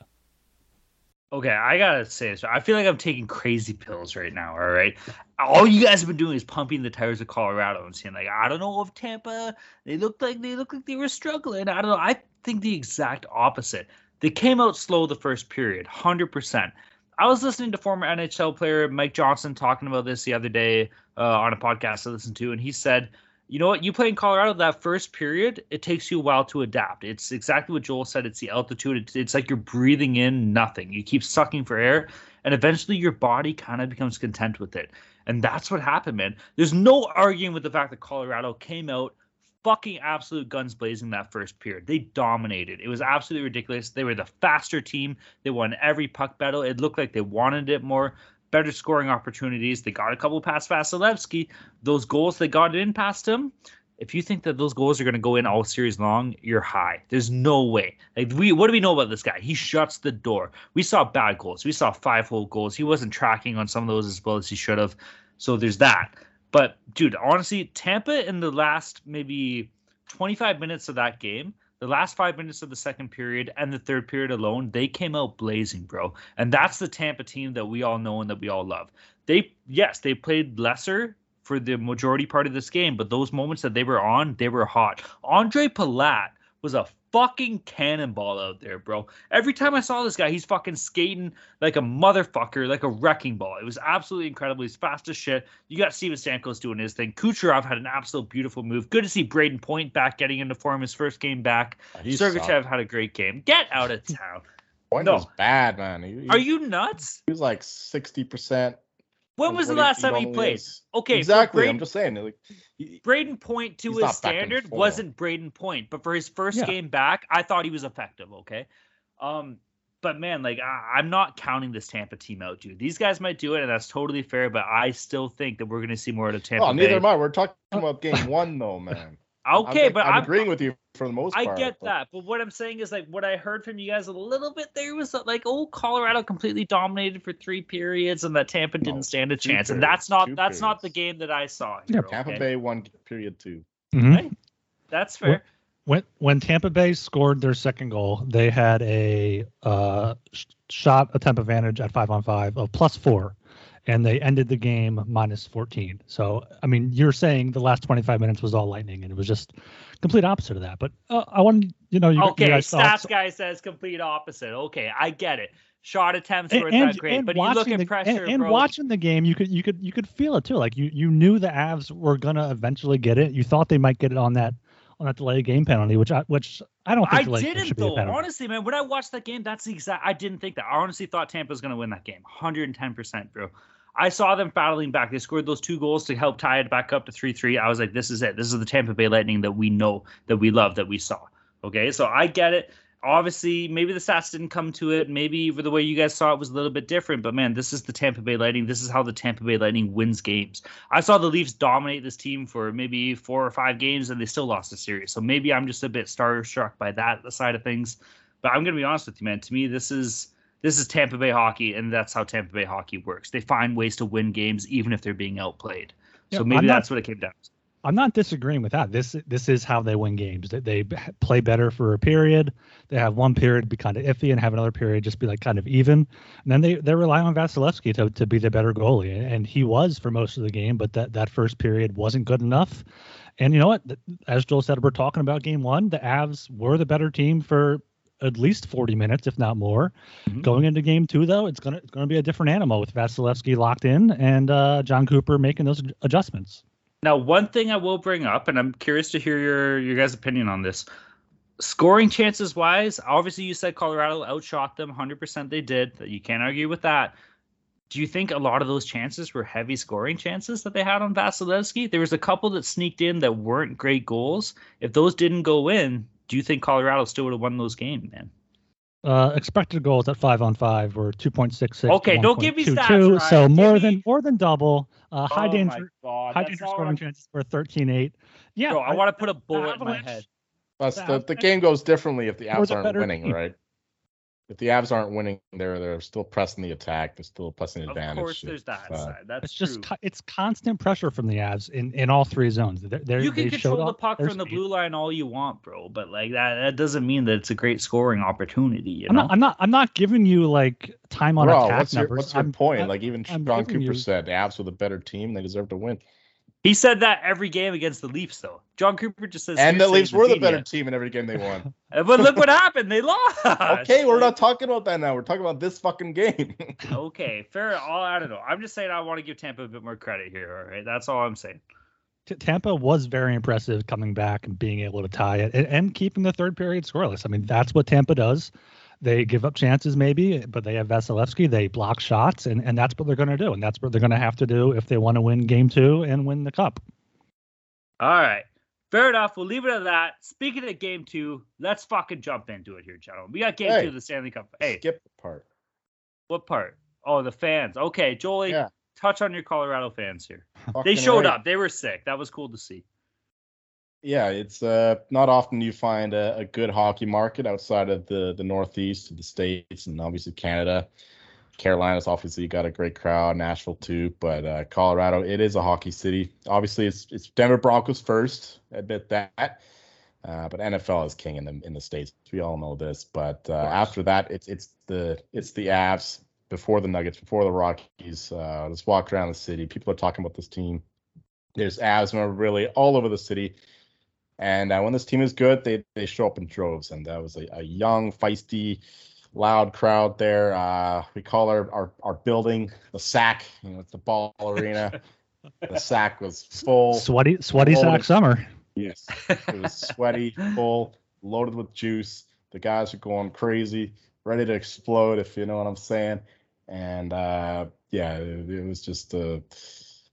Okay, I gotta say this. I feel like I'm taking crazy pills right now. All right, all you guys have been doing is pumping the tires of Colorado and saying like, I don't know if Tampa. They looked like they looked like they were struggling. I don't know. I think the exact opposite. They came out slow the first period, hundred percent. I was listening to former NHL player Mike Johnson talking about this the other day uh, on a podcast I listened to, and he said you know what? You play in Colorado that first period, it takes you a while to adapt. It's exactly what Joel said. It's the altitude. It's, it's like you're breathing in nothing. You keep sucking for air, and eventually your body kind of becomes content with it. And that's what happened, man. There's no arguing with the fact that Colorado came out fucking absolute guns blazing that first period. They dominated. It was absolutely ridiculous. They were the faster team. They won every puck battle. It looked like they wanted it more better scoring opportunities. They got a couple past Vasilevskiy. Those goals they got in past him. If you think that those goals are going to go in all series long, you're high. There's no way. Like we, what do we know about this guy? He shuts the door. We saw bad goals. We saw five hole goals. He wasn't tracking on some of those as well as he should have. So there's that. But dude, honestly, Tampa in the last maybe 25 minutes of that game the last five minutes of the second period and the third period alone, they came out blazing, bro. And that's the Tampa team that we all know and that we all love. They, yes, they played lesser for the majority part of this game, but those moments that they were on, they were hot. Andre Palat was a fucking cannonball out there, bro. Every time I saw this guy, he's fucking skating like a motherfucker, like a wrecking ball. It was absolutely incredible. He's fast as shit. You got Steven Stamkos doing his thing. Kucherov had an absolute beautiful move. Good to see Brayden Point back getting into form his first game back. Oh, he Sergachev sucked. had a great game. Get out of town. Point No. was bad, man. He, he- Are you nuts? He was like sixty percent. When was the last time he played? Okay, for Exactly. Brayden- I'm just saying. Like, he- Brayden Point to his not back in standard wasn't Brayden Point, but for his first Yeah. game back, I thought he was effective. Okay, um, but man, like I, I'm not counting this Tampa team out, dude. These guys might do it, and that's totally fair. But I still think that we're going to see more out of Tampa oh, neither Bay. am I. We're talking about game one, though, man. Okay, I'm, but I'm, I'm, agreeing with you for the most I part. I get but- that, but what I'm saying is like what I heard from you guys a little bit there was that like oh Colorado completely dominated for three periods and that Tampa No, didn't stand a two chance, and that's not two that's not the game that I saw. Yeah, Here, Tampa okay? Bay won period two. Mhm. Right. That's fair. When when Tampa Bay scored their second goal, they had a uh, sh- shot attempt advantage at five on five of plus four, and they ended the game minus fourteen. So I mean, you're saying the last twenty five minutes was all lightning, and it was just complete opposite of that. But uh, I want you know you, you okay, guys stats guy says complete opposite. Okay, I get it. Shot attempts and, that great, but you look at the, pressure, and, and watching the game, you could you could you could feel it too. Like you you knew the Avs were gonna eventually get it. You thought they might get it on that on that delay game penalty, which I which I don't think I didn't should be a though. Honestly, man, when I watched that game, that's the exact. I didn't think that. I honestly thought Tampa was going to win that game, 110 percent, bro. I saw them battling back. They scored those two goals to help tie it back up to three three. I was like, this is it. This is the Tampa Bay Lightning that we know, that we love, that we saw. Okay, so I get it. Obviously, maybe the stats didn't come to it. Maybe for the way you guys saw it was a little bit different. But man, this is the Tampa Bay Lightning. This is how the Tampa Bay Lightning wins games. I saw the Leafs dominate this team for maybe four or five games, and they still lost the series. So maybe I'm just a bit starstruck by that side of things. But I'm gonna be honest with you, man. To me, this is this is Tampa Bay hockey, and that's how Tampa Bay hockey works. They find ways to win games even if they're being outplayed. Yeah, so maybe I'm not- that's what it came down to. I'm not disagreeing with that. This this is how they win games. They, they play better for a period. They have one period be kind of iffy and have another period just be like kind of even. And then they, they rely on Vasilevskiy to, to be the better goalie. And, and he was for most of the game, but that, that first period wasn't good enough. And you know what? As Joel said, we're talking about game one. The Avs were the better team for at least 40 minutes, if not more. Mhm. Going into game two, though, it's gonna it's gonna be a different animal with Vasilevskiy locked in and uh, Jon Cooper making those adjustments. Now, one thing I will bring up, and I'm curious to hear your your guys' opinion on this. Scoring chances wise, obviously you said Colorado outshot them 100%. They did. You can't argue with that. Do you think a lot of those chances were heavy scoring chances that they had on Vasilevskiy? There was a couple that sneaked in that weren't great goals. If those didn't go in, do you think Colorado still would have won those games, man? Uh, expected goals at five on five were 2.66. Okay, don't give me 1.22, stats, So Ryan. more Give than me- more than double. Uh, high oh danger my God, high danger all scoring I'm- chances were 13-8. Yeah, Bro, I, want to put a bullet in my head. Plus, The the, the game goes differently if the Or Avs aren't winning, team. right? If the Avs aren't winning, they're they're still pressing the attack. They're still pressing Of advantage. Of course, there's that uh, side. That's It's just true. co- it's constant pressure from the Avs in, in all three zones. They're, they're, you can they control the puck their from the blue line all you want, bro, but like that that doesn't mean that it's a great scoring opportunity. You I'm know, not, I'm not I'm not giving you like time on Bro, attack what's your, numbers. what's your I'm- point? I'm- like even I'm Jon Cooper you- said, the Avs were the better team. They deserve to win. He said that every game against the Leafs, though. Jon Cooper just says, And the hearsay Leafs were the better team in every game they won. Uh, But look what happened. They lost. okay, we're Like, not talking about that now. We're talking about this fucking game. okay, fair. All I don't know. I'm just saying I want to give Tampa a bit more credit here. All right, that's all I'm saying. T- Tampa was very impressive coming back and being able to tie it and, and keeping the third period scoreless. I mean, that's what Tampa does. They give up chances maybe, but they have Vasilevskiy. They block shots, and, and that's what they're going to do. And that's what they're going to have to do if they want to win game two and win the cup. All right. Fair enough. We'll leave it at that. Speaking of game two, let's fucking jump into it here, gentlemen. We got game Hey. two of the Stanley Cup. Hey, Skip the part. what part? Oh, the fans. Okay, Jolie, Yeah. touch on your Colorado fans here. They showed right. up. They were sick. That was cool to see. Yeah, it's uh not often you find a, a good hockey market outside of the the Northeast of the states and obviously Canada. Carolina's obviously got a great crowd, Nashville too, but uh, Colorado it is a hockey city. Obviously, it's it's Denver Broncos first, admit that. Uh, but NFL is king in the in the states. We all know this. But uh, after that, it's it's the it's the Avs before the Nuggets, before the Rockies. Uh, let's walk around the city. People are talking about this team. There's Avs really all over the city And uh, when this team is good, they they show up in droves, and that was a, a young, feisty, loud crowd there. Uh, we call our, our our building the sack. You know, it's the ball arena. the sack was full. Sweaty, sweaty Loaded. sack summer. Yes, it was sweaty, full, loaded with juice. The guys are going crazy, ready to explode, if you know what I'm saying. And uh, yeah, it, it was just a,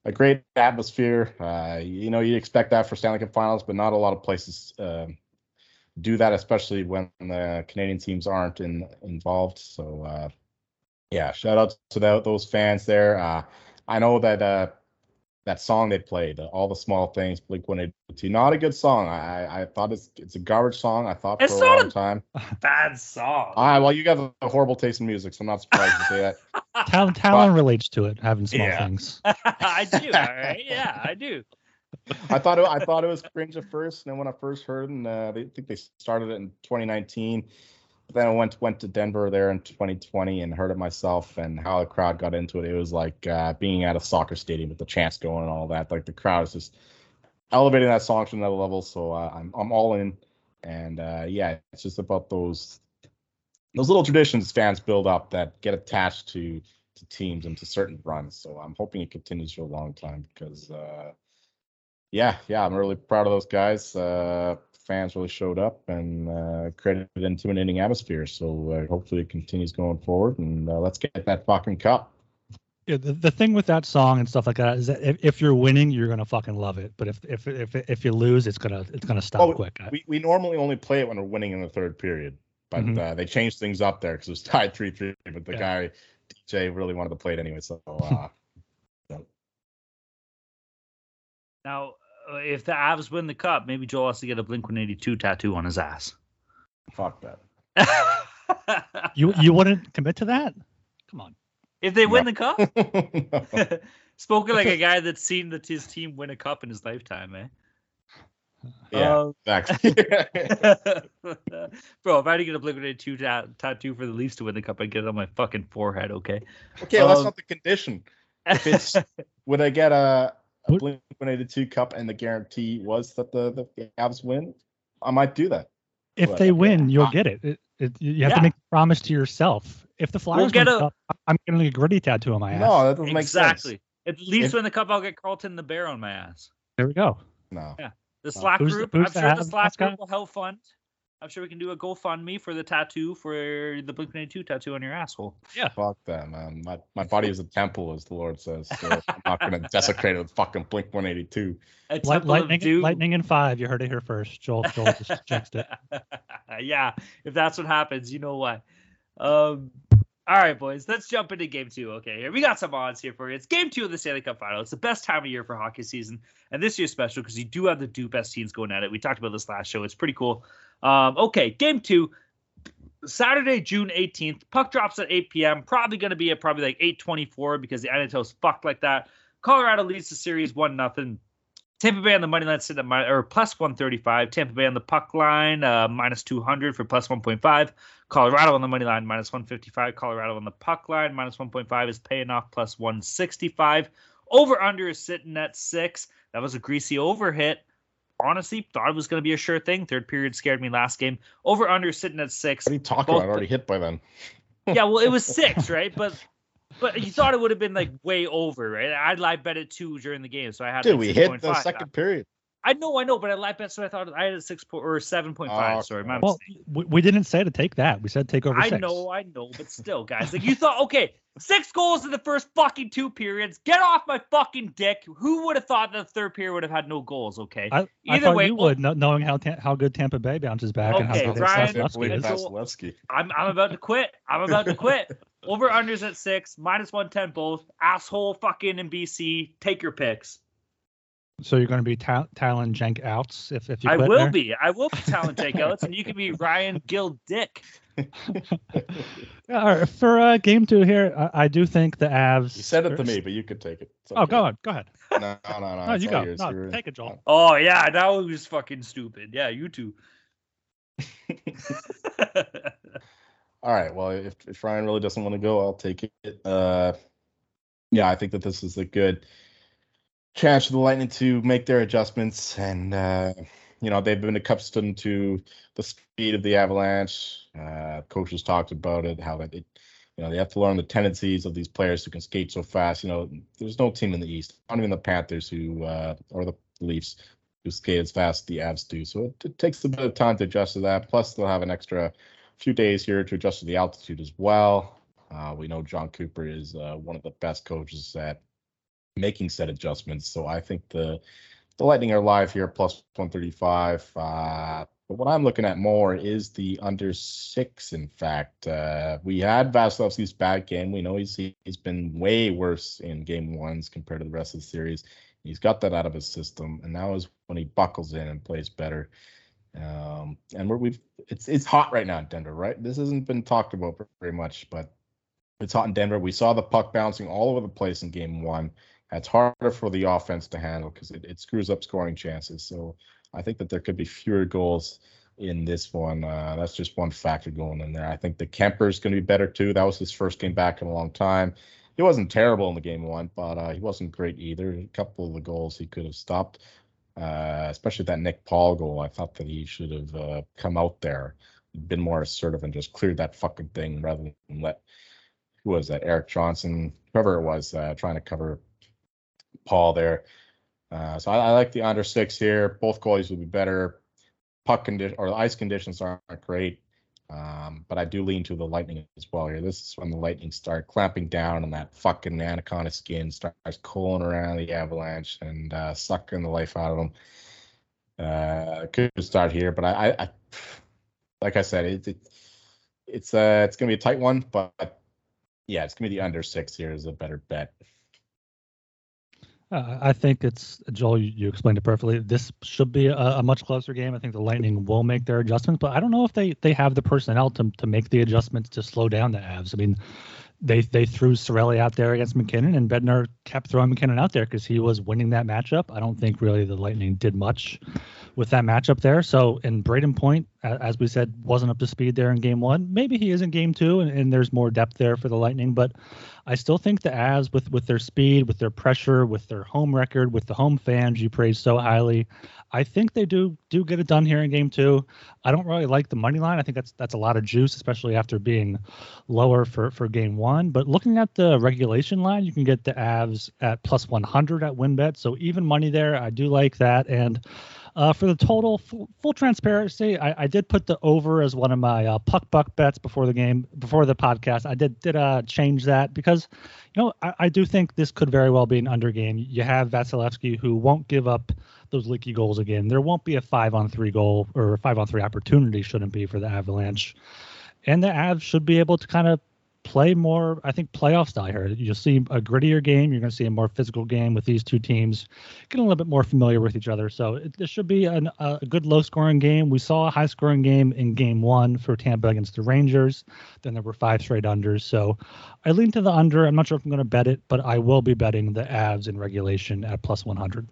a great atmosphere. Uh, you know, you expect that for Stanley Cup Finals, but not a lot of places uh, do that, especially when the Canadian teams aren't in, involved. So uh, yeah, shout out to those fans there. Uh, I know that uh, that song they played, uh, all the small things, Blink One Eighty Two, not a good song. I I- I thought it's it's a garbage song. I thought for It's a not long a- time. Bad song. Ah, well, you got a horrible taste in music, so I'm not surprised to say that. Tal- Talon relates to it, having small Yeah. things. I do. All right. Yeah, I do. I thought it, I thought it was cringe at first, and then when I first heard, and uh, they I think they started it in 2019. Then I went went to Denver there in 2020 and heard it myself, and how the crowd got into it. It was like uh, being at a soccer stadium with the chants going and all that. Like the crowd is just elevating that song to another level. So uh, I'm I'm all in, and uh, yeah, it's just about those those little traditions fans build up that get attached to to teams and to certain runs. So I'm hoping it continues for a long time because. Uh, yeah, yeah, I'm really proud of those guys. Fans really showed up and uh, created an intimidating atmosphere. So uh, hopefully it continues going forward, and uh, let's get that fucking cup. Yeah, the, the thing with that song and stuff like that is that if, if you're winning, you're gonna fucking love it. But if if if if you lose, it's gonna it's gonna stop Well, quick. We we normally only play it when we're winning in the third period, but Mhm. uh, they changed things up there because it was tied three three. But the Yeah. guy DJ really wanted to play it anyway, so uh, Now, uh, if the Avs win the cup, maybe Joel has to get a Blink 182 tattoo on his ass. fuck that. You you wouldn't commit to that? Come on. if they win No. the cup, spoken like a guy that's seen that his team win a cup in his lifetime, eh? yeah, Um, exactly. Bro, if I had to get a Blink 182 ta- tattoo for the Leafs to win the cup, I'd get it on my fucking forehead, okay? okay, well, that's Um, not the condition. If it's would I get a, a Would- Blink 182 cup and the guarantee was that the the Avs win? I might do that. If Right. they win, you'll Uh, get it. it, it you have Yeah. to make a promise to yourself. If the Flyers get win a- the cup, I'm getting a gritty tattoo on my ass. No, that doesn't make exactly. sense. If the Leafs If- win the cup, I'll get Carlton the Bear on my ass. There we go. No. Yeah. The Slack Who's the- group, who's I'm the sure the Slack group will help fund. I'm sure we can do a GoFundMe for the tattoo for the Blink 182 tattoo on your asshole. Yeah. Fuck that, man. My my body is a temple, as the Lord says. So I'm not gonna desecrate it with fucking Blink 182. A Light, lightning, Doom. lightning in five. You heard it here first. Joel, Joel just jinxed it. yeah, if that's what happens, you know what. Um, all right, boys, let's jump into game two. Okay, here we got some odds here for you. It's game two of the Stanley Cup final. It's the best time of year for hockey season, and this year's special because you do have the two best teams going at it. We talked about this last show. It's pretty cool. Um, okay, game two, Saturday, June 18th. Puck drops at 8 p.m. Probably going to be at probably like 8:24 because the NHL's fucked like that. Colorado leads the series one nothing. Tampa Bay on the money line sitting at mi- or plus 135. Tampa Bay on the puck line uh, minus 200 for plus 1.5. Colorado on the money line minus 155. Colorado on the puck line minus 1.5 is paying off plus 165. Over under is sitting at six. That was a greasy over hit. Honestly, thought it was going to be a sure thing. Third period scared me last game. Over under sitting at six. What are you talking Both- about? Already hit by then. Yeah, well, it was six, right? But but you thought it would have been like way over, right? I'd live bet it two during the game, so I had Dude, like we hit the 6.5. second period. I know, I know, but I live bet, so I thought I had a six point or seven point five. Oh, sorry, my Well, mistake. we, we didn't say to take that. We said take over I six. know, I know, but still, guys, like you thought, okay, six goals in the first fucking two periods. Get off my fucking dick. Who would have thought that the third period would have had no goals? Okay, I, I Either thought way, you well- would, oh. knowing how ta- how good Tampa Bay bounces back and how good Ryan, I Vasilevskiy believe and is. Vasilevskiy. I'm I'm about to quit. I'm about to quit. Over unders at six, minus one ten both. Asshole fucking in BC. Take your picks. So you're going to be ta- Talon Jenk outs if, if you I will there? be. I will be Talon Jake Ellis, and you can be Ryan Gill Dick. All right, for uh, game two here, I, I do think the Avs. You said it to me, but you could take it. It's Oh, okay. go on, go ahead. No, no, no. No, you all go. yours. No, You're- take it, Joel. Oh yeah, that was fucking stupid. Yeah, you too. All right. Well, if, if Ryan really doesn't want to go, I'll take it. Uh, yeah, I think that this is a good chance for the Lightning to make their adjustments and uh, you know they've been accustomed to the speed of the Avalanche. Uh, coaches talked about it, how that you know, they have to learn the tendencies of these players who can skate so fast. You know, there's no team in the East, not even the Panthers who uh, or the Leafs who skate as fast as the Avs do. So it, it, takes a bit of time to adjust to that. Plus, they'll have an extra few days here to adjust to the altitude as well. Uh, we know Jon Cooper is uh, one of the best coaches at making set adjustments. So I think the the Lightning are live here plus 135. Uh, but what I'm looking at more is the under six. In fact, uh, we had Vasilevskiy's bad game. We know he's he's been way worse in game ones compared to the rest of the series. He's got that out of his system, and now is when he buckles in and plays better. Um, and we're, we've it's it's hot right now in Denver, right? This hasn't been talked about very much, but it's hot in Denver. We saw the puck bouncing all over the place in game one. It's harder for the offense to handle because it, it screws up scoring chances. So I think that there could be fewer goals in this one. Uh, that's just one factor going in there. I think the Kuemper's going to be better too. That was his first game back in a long time. He wasn't terrible in the game one, but uh, he wasn't great either. A couple of the goals he could have stopped, uh, especially that Nick Paul goal. I thought that he should have uh, come out there, been more assertive, and just cleared that fucking thing rather than let who was that Erik Johnson, whoever it was, uh, trying to cover Paul there. Uh, so I, I, like the under six here. Both goalies will be better. Puck condition or the ice conditions aren't great, um, but I do lean to the Lightning as well here. This is when the Lightning start clamping down on that fucking anaconda skin, starts cooling around the Avalanche and uh, sucking the life out of them. Uh, could start here, but I, I, I like I said, it, it it's uh it's gonna be a tight one, but yeah, it's gonna be the under six here is a better bet. Uh, I think it's Joel. You, explained it perfectly. This should be a, a, much closer game. I think the Lightning will make their adjustments, but I don't know if they they have the personnel to to make the adjustments to slow down the Avs. I mean, they they threw Cirelli out there against MacKinnon, and Bednar kept throwing MacKinnon out there because he was winning that matchup. I don't think really the Lightning did much with that matchup there. So, in Brayden Point, as we said, wasn't up to speed there in game one. Maybe he is in game two, and, and there's more depth there for the Lightning. But I still think the Avs, with with their speed, with their pressure, with their home record, with the home fans you praise so highly, I think they do do get it done here in game two. I don't really like the money line. I think that's that's a lot of juice, especially after being lower for for game one. But looking at the regulation line, you can get the Avs at plus 100 at WynnBET. So even money there, I do like that. And uh, for the total, full, full transparency, I, I, did put the over as one of my uh, puck buck bets before the game, before the podcast. I did did uh, change that because, you know, I, I do think this could very well be an under game. You have Vasilevskiy who won't give up those leaky goals again. There won't be a five on three goal or five on three opportunity, shouldn't be for the Avalanche. And the Avs should be able to kind of play more, I think, playoff style here. You'll see a grittier game. You're going to see a more physical game with these two teams getting a little bit more familiar with each other. So it, this should be an, a good low scoring game. We saw a high scoring game in game one for Tampa against the Rangers. Then there were five straight unders. So I lean to the under. I'm not sure if I'm going to bet it, but I will be betting the Avs in regulation at plus 100.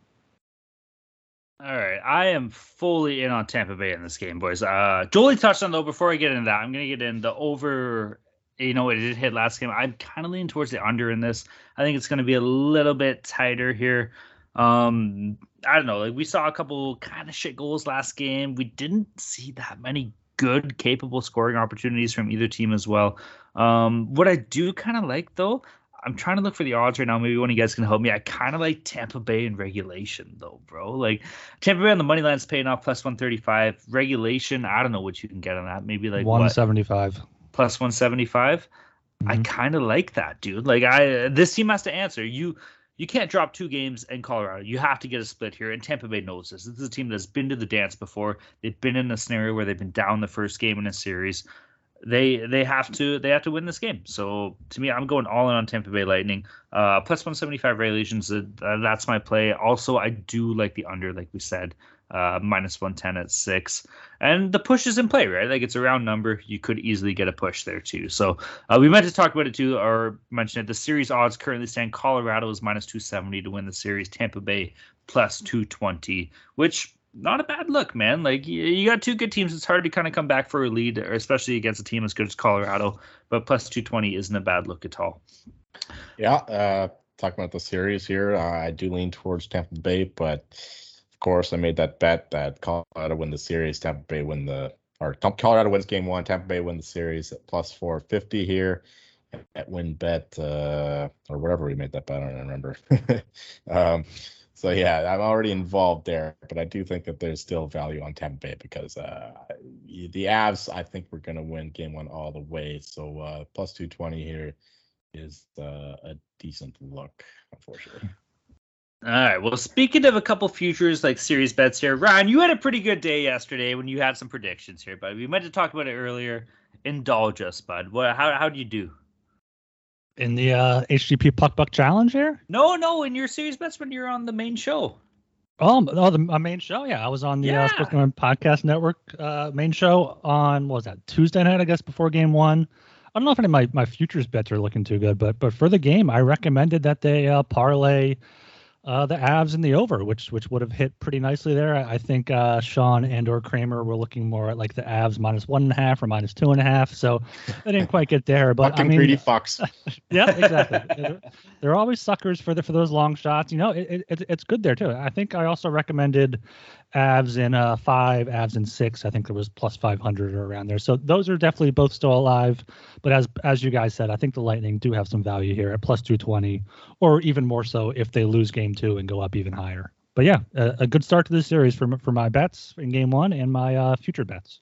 All right, I am fully in on Tampa Bay in this game, boys. Uh, Jolie touched on though. Before I get into that, I'm gonna get in the over. You know, it did hit last game. I'm kind of leaning towards the under in this. I think it's gonna be a little bit tighter here. Um, I don't know. Like we saw a couple kind of shit goals last game. We didn't see that many good, capable scoring opportunities from either team as well. Um, what I do kind of like though, I'm trying to look for the odds right now. Maybe one of you guys can help me. I kind of like Tampa Bay in regulation though, bro. Like Tampa Bay on the money line's paying off plus 135. Regulation, I don't know what you can get on that. Maybe like 175 what? Plus 175. Mm-hmm. I kind of like that, dude. Like I, this team has to answer. You, you can't drop two games in Colorado. You have to get a split here, and Tampa Bay knows this. This is a team that's been to the dance before. They've been in a scenario where they've been down the first game in a series they they have to they have to win this game. So to me, I'm going all in on Tampa Bay Lightning. Uh, plus 175 regulations. Uh, that's my play. Also, I do like the under, like we said, uh, minus 110 at six, and the push is in play, right? Like it's a round number. You could easily get a push there too. So uh, we meant to talk about it too, or mention it. The series odds currently stand: Colorado is minus 270 to win the series. Tampa Bay plus 220, which not a bad look, man. Like you got two good teams. It's hard to kind of come back for a lead, especially against a team as good as Colorado. But plus 220 isn't a bad look at all. Yeah, uh, talking about the series here, uh, I do lean towards Tampa Bay, but course, I made that bet that Colorado win the series, Tampa Bay win the or Colorado wins game one, Tampa Bay win the series at plus 450 here at WynnBET uh, or whatever we made that bet. I don't remember. um, so yeah, I'm already involved there, but I do think that there's still value on Tampa Bay because uh, the Avs, I think we're going to win game one all the way. So uh, plus 220 here is uh, a decent look, unfortunately. All right. Well, speaking of a couple futures like series bets here, Ryan, you had a pretty good day yesterday when you had some predictions here, but we meant to talk about it earlier. Indulge us, bud. What? How how do you do? In the uh, HGP Puck Buck Challenge here? No, no. In your series bets when you're on the main show. Oh, oh, the main show. Yeah, I was on the uh, yeah. uh, Sports Podcast Network uh, main show on what was that Tuesday night? I guess before Game One. I don't know if any of my, my futures bets are looking too good, but but for the game, I recommended that they uh, parlay uh, the Avs and the over, which which would have hit pretty nicely there. I, I think uh, Sean and or Kramer were looking more at like the Avs minus one and a half or minus two and a half. So they didn't quite get there. But Fucking I mean, greedy fucks. yeah, exactly. they're, they're, always suckers for the for those long shots. You know, it, it, it's good there too. I think I also recommended Avs in uh, five, Avs in six. I think there was plus 500 or around there. So those are definitely both still alive. But as as you guys said, I think the Lightning do have some value here at plus 220, or even more so if they lose game two and go up even higher. But yeah, a, a good start to this series for for my bets in game one and my uh, future bets.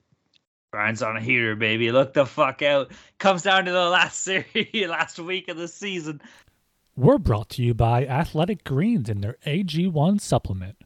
Brian's on a heater, baby. Look the fuck out. Comes down to the last series, last week of the season. We're brought to you by Athletic Greens and their AG1 supplement.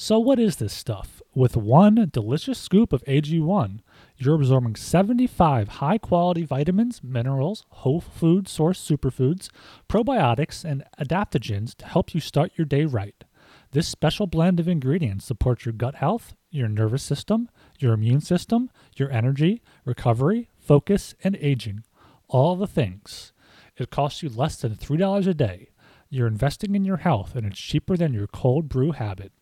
So, what is this stuff? With one delicious scoop of AG1, you're absorbing 75 high quality vitamins, minerals, whole food source superfoods, probiotics, and adaptogens to help you start your day right. This special blend of ingredients supports your gut health, your nervous system, your immune system, your energy, recovery, focus, and aging. All the things. It costs you less than $3 a day. You're investing in your health, and it's cheaper than your cold brew habit.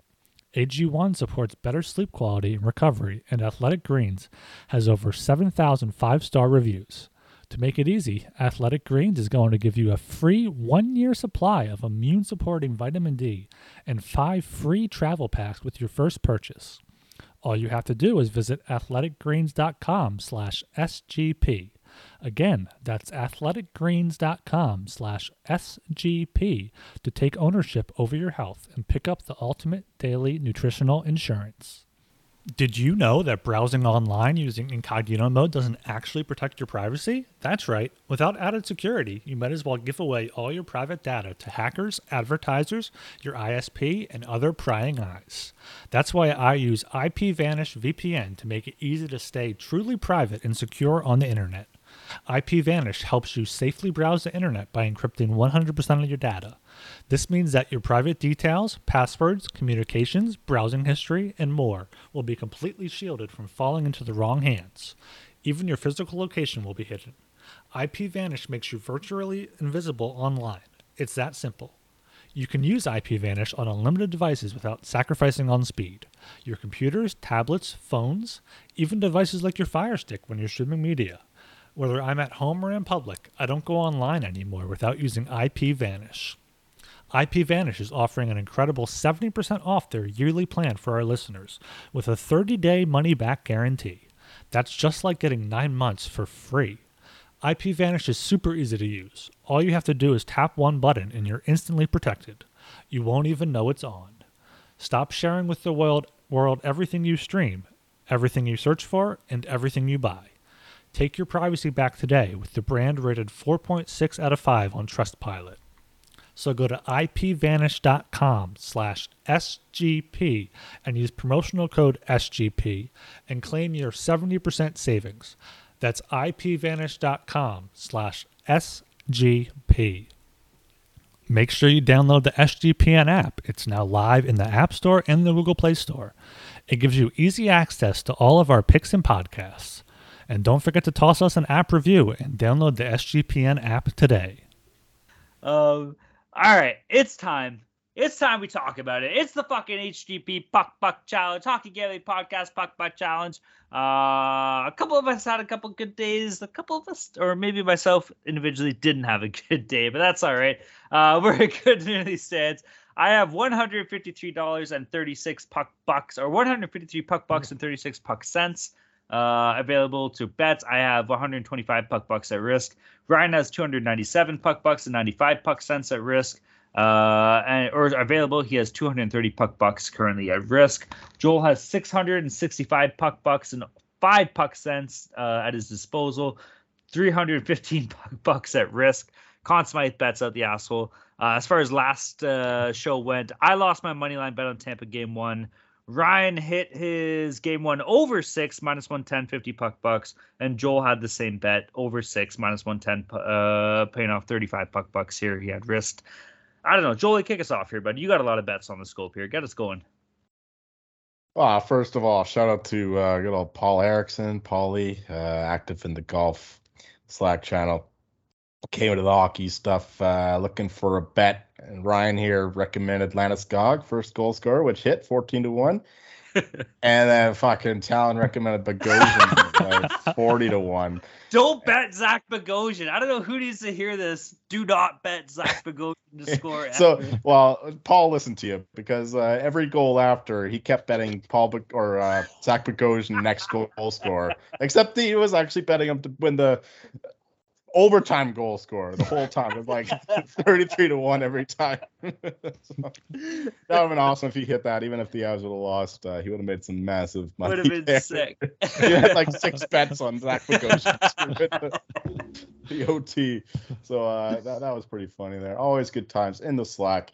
AG1 supports better sleep quality and recovery, and Athletic Greens has over 7,000 five star reviews. To make it easy, Athletic Greens is going to give you a free one year supply of immune supporting vitamin D and five free travel packs with your first purchase. All you have to do is visit athleticgreens.com slash SGP. Again, that's athleticgreens.com slash SGP to take ownership over your health and pick up the ultimate daily nutritional insurance. Did you know that browsing online using incognito mode doesn't actually protect your privacy? That's right. Without added security, you might as well give away all your private data to hackers, advertisers, your ISP, and other prying eyes. That's why I use IPVanish VPN to make it easy to stay truly private and secure on the internet. IPVanish helps you safely browse the internet by encrypting 100% of your data. This means that your private details, passwords, communications, browsing history, and more will be completely shielded from falling into the wrong hands. Even your physical location will be hidden. IP IPVanish makes you virtually invisible online. It's that simple. You can use IP IPVanish on unlimited devices without sacrificing on speed. Your computers, tablets, phones, even devices like your Fire Stick when you're streaming media. Whether I'm at home or in public, I don't go online anymore without using IPVanish. IPVanish is offering an incredible 70% off their yearly plan for our listeners with a 30 day money back guarantee. That's just like getting nine months for free. IPVanish is super easy to use. All you have to do is tap one button and you're instantly protected. You won't even know it's on. Stop sharing with the world, world everything you stream, everything you search for, and everything you buy. Take your privacy back today with the brand rated 4.6 out of 5 on Trustpilot. So go to ipvanish.com slash SGP and use promotional code SGP and claim your 70% savings. That's ipvanish.com slash SGP. Make sure you download the SGPN app. It's now live in the App Store and the Google Play Store. It gives you easy access to all of our picks and podcasts. And don't forget to toss us an app review and download the SGPN app today. Um, all right, it's time. It's time we talk about it. It's the fucking HGP Puck Puck Challenge, Hockey Gambling Podcast Puck Buck Challenge. Uh, a couple of us had a couple good days. A couple of us, or maybe myself individually, didn't have a good day, but that's all right. Uh, we're a good nearly stands. I have $153.36 puck bucks or 153 puck bucks and 36 puck cents uh, available to bets. I have 125 puck bucks at risk. Ryan has 297 puck bucks and 95 puck cents at risk. Uh, and or available, he has 230 puck bucks currently at risk. Joel has 665 puck bucks and five puck cents uh, at his disposal. 315 puck bucks at risk. Conn Smythe bets out the asshole. Uh, as far as last uh, show went, I lost my money line bet on Tampa game one. Ryan hit his game one over six minus 110 50 puck bucks, and Joel had the same bet over six minus 110, uh, paying off 35 puck bucks here. He had risked. I don't know, Joel, kick us off here, but you got a lot of bets on the scope here. Get us going. Well, first of all, shout out to uh, good old Paul Erickson, Paulie, uh, active in the golf Slack channel came into the hockey stuff uh, looking for a bet. And Ryan here recommended Landeskog, first goal scorer, which hit 14 to 1. and then fucking Talon recommended Bogosian like 40 to 1. Don't bet Zach Bogosian. I don't know who needs to hear this. Do not bet Zach Bogosian to score. so, well, Paul listened to you because uh, every goal after he kept betting Paul Be- or uh, Zach Bogosian next goal scorer, except he was actually betting him to win the overtime goal scorer the whole time. It's like 33 to 1 every time. so, that would have been awesome if he hit that. Even if the Avs would have lost, uh, he would have made some massive money. Would have been there. sick. he had like six bets on Zach Bogosian the, the OT. So uh, that, that was pretty funny there. Always good times in the Slack.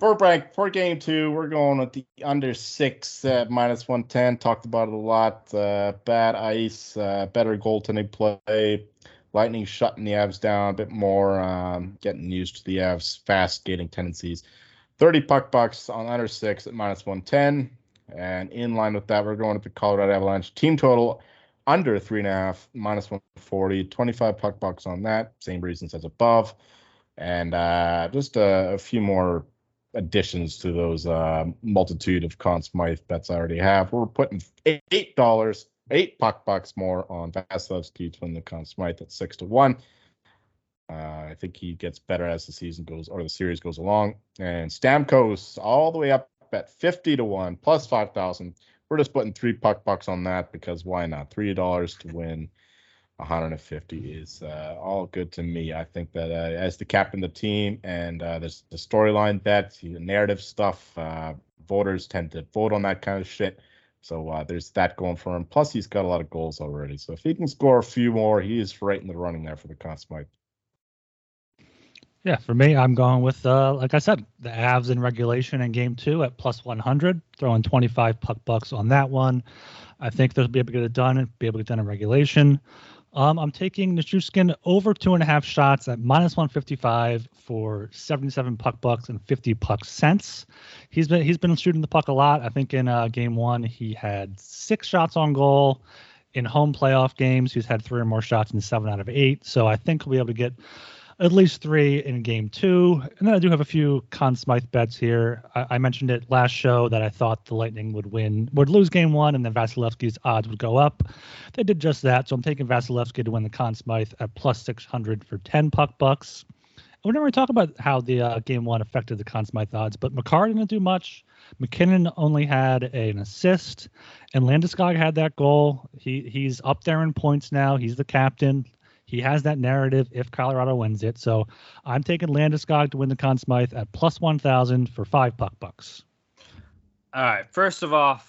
For break, for game two, we're going with the under six at minus 110. Talked about it a lot. Uh, bad ice, uh, better goaltending play. Lightning shutting the Avs down a bit more, um, getting used to the Avs' fast skating tendencies. 30 puck bucks on under six at minus 110. And in line with that, we're going with the Colorado Avalanche team total under three and a half, minus 140. 25 puck bucks on that. Same reasons as above. And uh, just a, a, few more additions to those uh, multitude of Conn Smythe bets I already have. We're putting $8 eight puck bucks more on Vasilevskiy to win the Conn Smythe at six to one. Uh, I think he gets better as the season goes or the series goes along. And Stamkos all the way up at 50 to 1 plus 5,000. We're just putting three puck bucks on that because why not? $3 to win 150 is uh, all good to me. I think that uh, as the captain of the team and uh, there's the storyline bets, the narrative stuff, uh, voters tend to vote on that kind of shit. So uh, there's that going for him. Plus, he's got a lot of goals already. So if he can score a few more, he is right in the running there for the Conn Smythe. Yeah, for me, I'm going with, uh, like I said, the Avs in regulation in game two at plus 100, throwing 25 puck bucks on that one. I think they'll be able to get it done, and be able to get it done in regulation. Um, I'm taking Nichushkin over two and a half shots at minus 155 for 77 puck bucks and 50 puck cents. He's been he's been shooting the puck a lot. I think in uh, game one he had six shots on goal. In home playoff games, he's had three or more shots in seven out of eight. So I think he'll be able to get at least three in game two. And then I do have a few Conn Smythe bets here. I, I, mentioned it last show that I thought the Lightning would win, would lose game one, and then Vasilevskiy's odds would go up. They did just that. So I'm taking Vasilevskiy to win the Conn Smythe at plus 600 for 10 puck bucks. And we never talk about how the uh, game one affected the Conn Smythe odds, but Makar didn't do much. MacKinnon only had an assist, and Landeskog had that goal. He he's up there in points now. He's the captain. He has that narrative if Colorado wins it. So I'm taking Landeskog to win the Conn Smythe at plus 1,000 for five puck bucks. All right. First of all,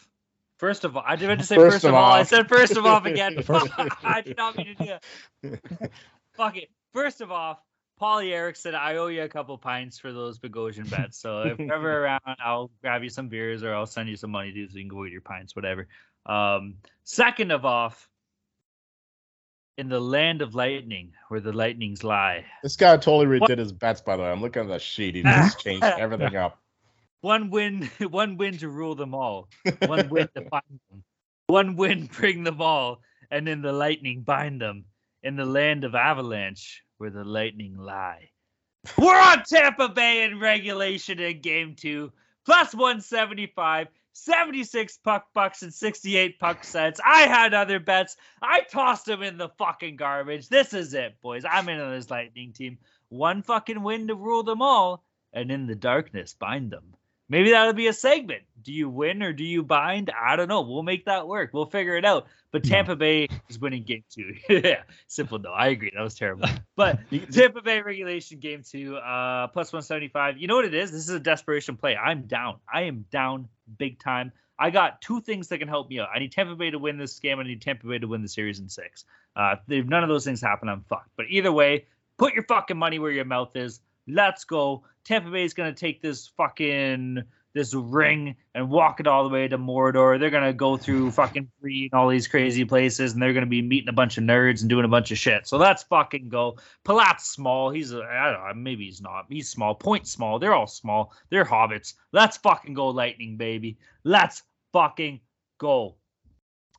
first of all, I didn't to say first, first of, all. I said first of all again. I did not mean to do that. Fuck it. First of all, Paulie Erickson, I owe you a couple pints for those Bogosian bets. So if you're ever around, I'll grab you some beers or I'll send you some money, dude, so you can go get your pints, whatever. Um, second of all, in the land of lightning, where the lightnings lie. This guy totally redid what? his bets, by the way. I'm looking at the sheet. He just changed everything up. One win, one win to rule them all. One win to find them. One win bring them all, and in the lightning bind them. In the land of avalanche, where the lightning lie. We're on Tampa Bay in regulation in game two, plus 175. 76 puck bucks and 68 puck cents. I had other bets. I tossed them in the fucking garbage. This is it, boys. I'm in on this Lightning team. One fucking win to rule them all, and in the darkness bind them. Maybe that'll be a segment. Do you win or do you bind? I don't know. We'll make that work. We'll figure it out. But Tampa Bay is winning game two. yeah, simple no. I agree. That was terrible. But Tampa Bay regulation game two, uh, plus 175. You know what it is? This is a desperation play. I'm down. I am down big time. I got two things that can help me out. I need Tampa Bay to win this game. I need Tampa Bay to win the series in six. Uh, if none of those things happen, I'm fucked. But either way, put your fucking money where your mouth is. Let's go. Tampa Bay is gonna take this fucking this ring and walk it all the way to Mordor. They're gonna go through fucking free and all these crazy places, and they're gonna be meeting a bunch of nerds and doing a bunch of shit. So let's fucking go. Palat's small. He's a I don't know. Maybe he's not. He's small. Point small. They're all small. They're hobbits. Let's fucking go, Lightning baby. Let's fucking go.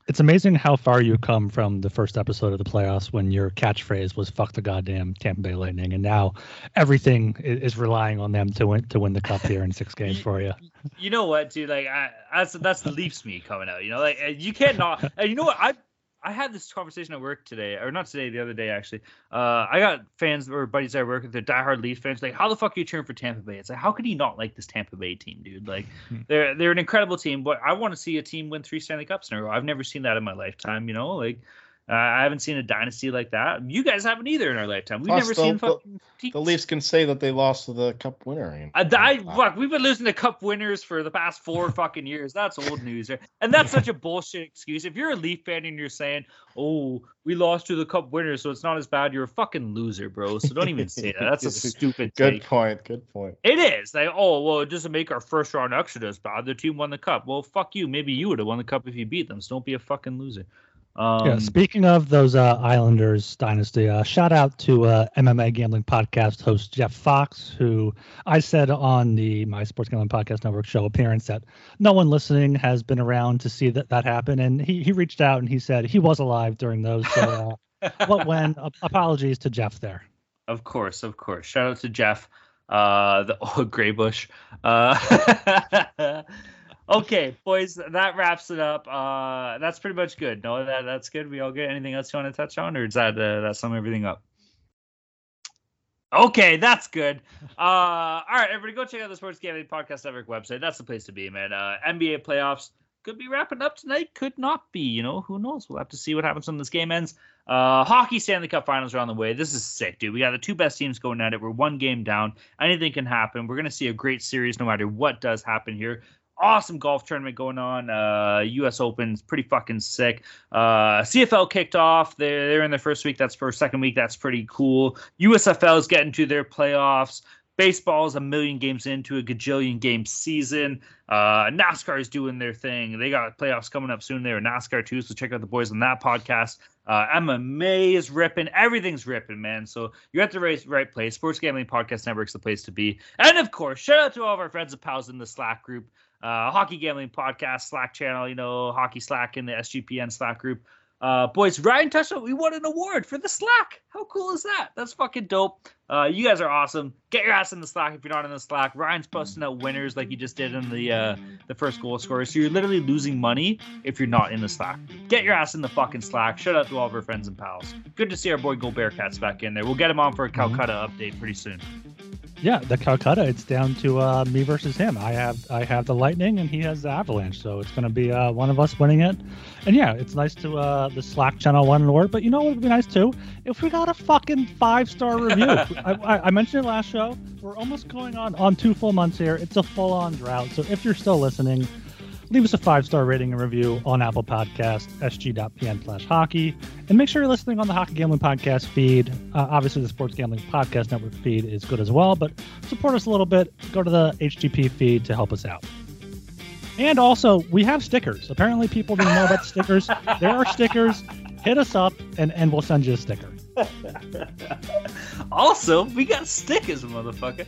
It's amazing how far you come from the first episode of the playoffs when your catchphrase was "fuck the goddamn Tampa Bay Lightning," and now everything is relying on them to win to win the cup here in six games for you. You know what, dude? Like, I, that's that's the Leafs me coming out. You know, like you can't not. You know what? I I had this conversation at work today, or not today, the other day actually. Uh, I got fans or buddies I work with, they're diehard Leafs fans. Like, how the fuck are you cheering for Tampa Bay? It's like, how could he not like this Tampa Bay team, dude? Like, hmm. they're they're an incredible team, but I want to see a team win three Stanley Cups in a row. I've never seen that in my lifetime, you know. Like, uh, I haven't seen a dynasty like that. You guys haven't either in our lifetime. We've Plus, never the, seen fucking the, the, Leafs can say that they lost to the Cup winner. I, I fuck, we've been losing to Cup winners for the past four fucking years. That's old news, and that's such a bullshit excuse. If you're a Leaf fan and you're saying, "Oh, we lost to the Cup winner, so it's not as bad," you're a fucking loser, bro. So don't even say that. That's a stupid. Good take. point. Good point. It is. Like, oh well, it doesn't make our first round exodus bad. The team won the Cup. Well, fuck you. Maybe you would have won the Cup if you beat them. So don't be a fucking loser. Um, yeah, speaking of those uh, Islanders dynasty, uh, shout out to uh, MMA gambling podcast host Jeff Fox, who I said on the My Sports Gambling Podcast Network show appearance that no one listening has been around to see that that happen, and he he reached out and he said he was alive during those. So, uh, what when? apologies to Jeff there. Of course, of course. Shout out to Jeff, uh, the oh, Graybush. Okay, boys, that wraps it up. Uh, that's pretty much good. No, that that's good. We all good. Anything else you want to touch on, or is that uh, that sum everything up? Okay, that's good. Uh, all right, everybody, go check out the Sports Gambling Podcast Network website. That's the place to be, man. Uh, NBA playoffs could be wrapping up tonight, could not be. You know, who knows? We'll have to see what happens when this game ends. Uh, hockey Stanley Cup Finals are on the way. This is sick, dude. We got the two best teams going at it. We're one game down. Anything can happen. We're gonna see a great series no matter what does happen here awesome golf tournament going on. Uh, U.S. Open's pretty fucking sick. Uh, CFL kicked off. They're, they're in their first week. That's for second week. That's pretty cool. USFL is getting to their playoffs. Baseball is a million games into a gajillion game season. Uh, NASCAR is doing their thing. They got playoffs coming up soon. They're NASCAR too, so check out the boys on that podcast. Uh, MMA is ripping. Everything's ripping, man. So you're at the right, right place. Sports Gambling Podcast Network's the place to be. And of course, shout out to all of our friends and pals in the Slack group uh, hockey gambling podcast Slack channel, you know, hockey Slack in the SGPN Slack group. Uh, boys, Ryan touched on we won an award for the Slack. How cool is that? That's fucking dope. Uh, you guys are awesome. Get your ass in the Slack if you're not in the Slack. Ryan's posting out winners like he just did in the uh, the first goal scorer. So you're literally losing money if you're not in the Slack. Get your ass in the fucking Slack. Shout out to all of our friends and pals. Good to see our boy Go Bearcats back in there. We'll get him on for a Calcutta update pretty soon. Yeah, the Calcutta. It's down to uh, me versus him. I have I have the Lightning and he has the Avalanche, so it's going to be uh, one of us winning it. And yeah, it's nice to uh, the Slack channel one award. But you know what would be nice too if we got a fucking five star review. I, I, I, mentioned it last show. We're almost going on on two full months here. It's a full on drought. So if you're still listening, leave us a five star rating and review on Apple Podcast, sg.pn slash hockey. And make sure you're listening on the Hockey Gambling Podcast feed. Uh, obviously, the Sports Gambling Podcast Network feed is good as well, but support us a little bit. Go to the HGP feed to help us out. And also, we have stickers. Apparently, people didn't know about stickers. There are stickers. Hit us up, and, and we'll send you a sticker. also, we got stickers, motherfucker.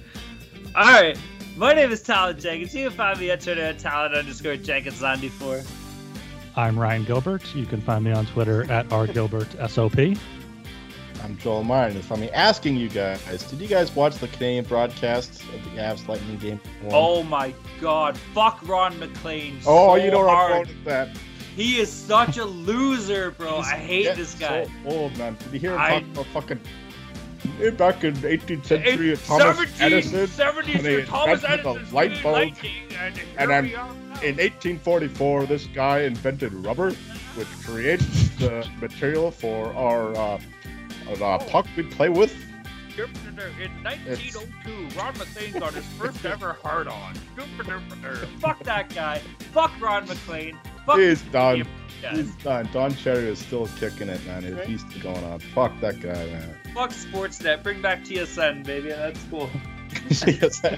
All right. My name is Talon Jenkins. You can find me on Twitter at Talon underscore Jenkins94. I'm Ryan Gilbert. You can find me on Twitter at rgilbertsop. I'm Joel Martin. If I'm asking you guys, did you guys watch the Canadian broadcast of the Avs Lightning game? One? Oh my God! Fuck Ron MacLean. Oh, so you know hard. that. He is such a loser, bro. I hate this guy. So old man. Did you hear him I... talk about fucking back in 18th century, In Thomas Edison, 1770s, and they Thomas invented the light bulb, and, and here I'm- we are. in 1844, this guy invented rubber, which creates the material for our uh, uh, puck we play with. In 1902, Ron MacLean got his first ever hard on. Fuck that guy. Fuck Ron MacLean. Fuck He's done. He's done. Don Cherry is still kicking it, man. Right. He's going on. Fuck that guy, man. Fuck Sportsnet. Bring back TSN, baby. That's cool. Yes. no,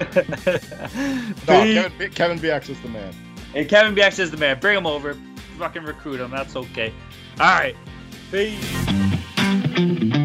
Kevin, B- Kevin Bieksa is the man. And Kevin Bieksa is the man. Bring him over. Fucking recruit him. That's okay. All right. Peace.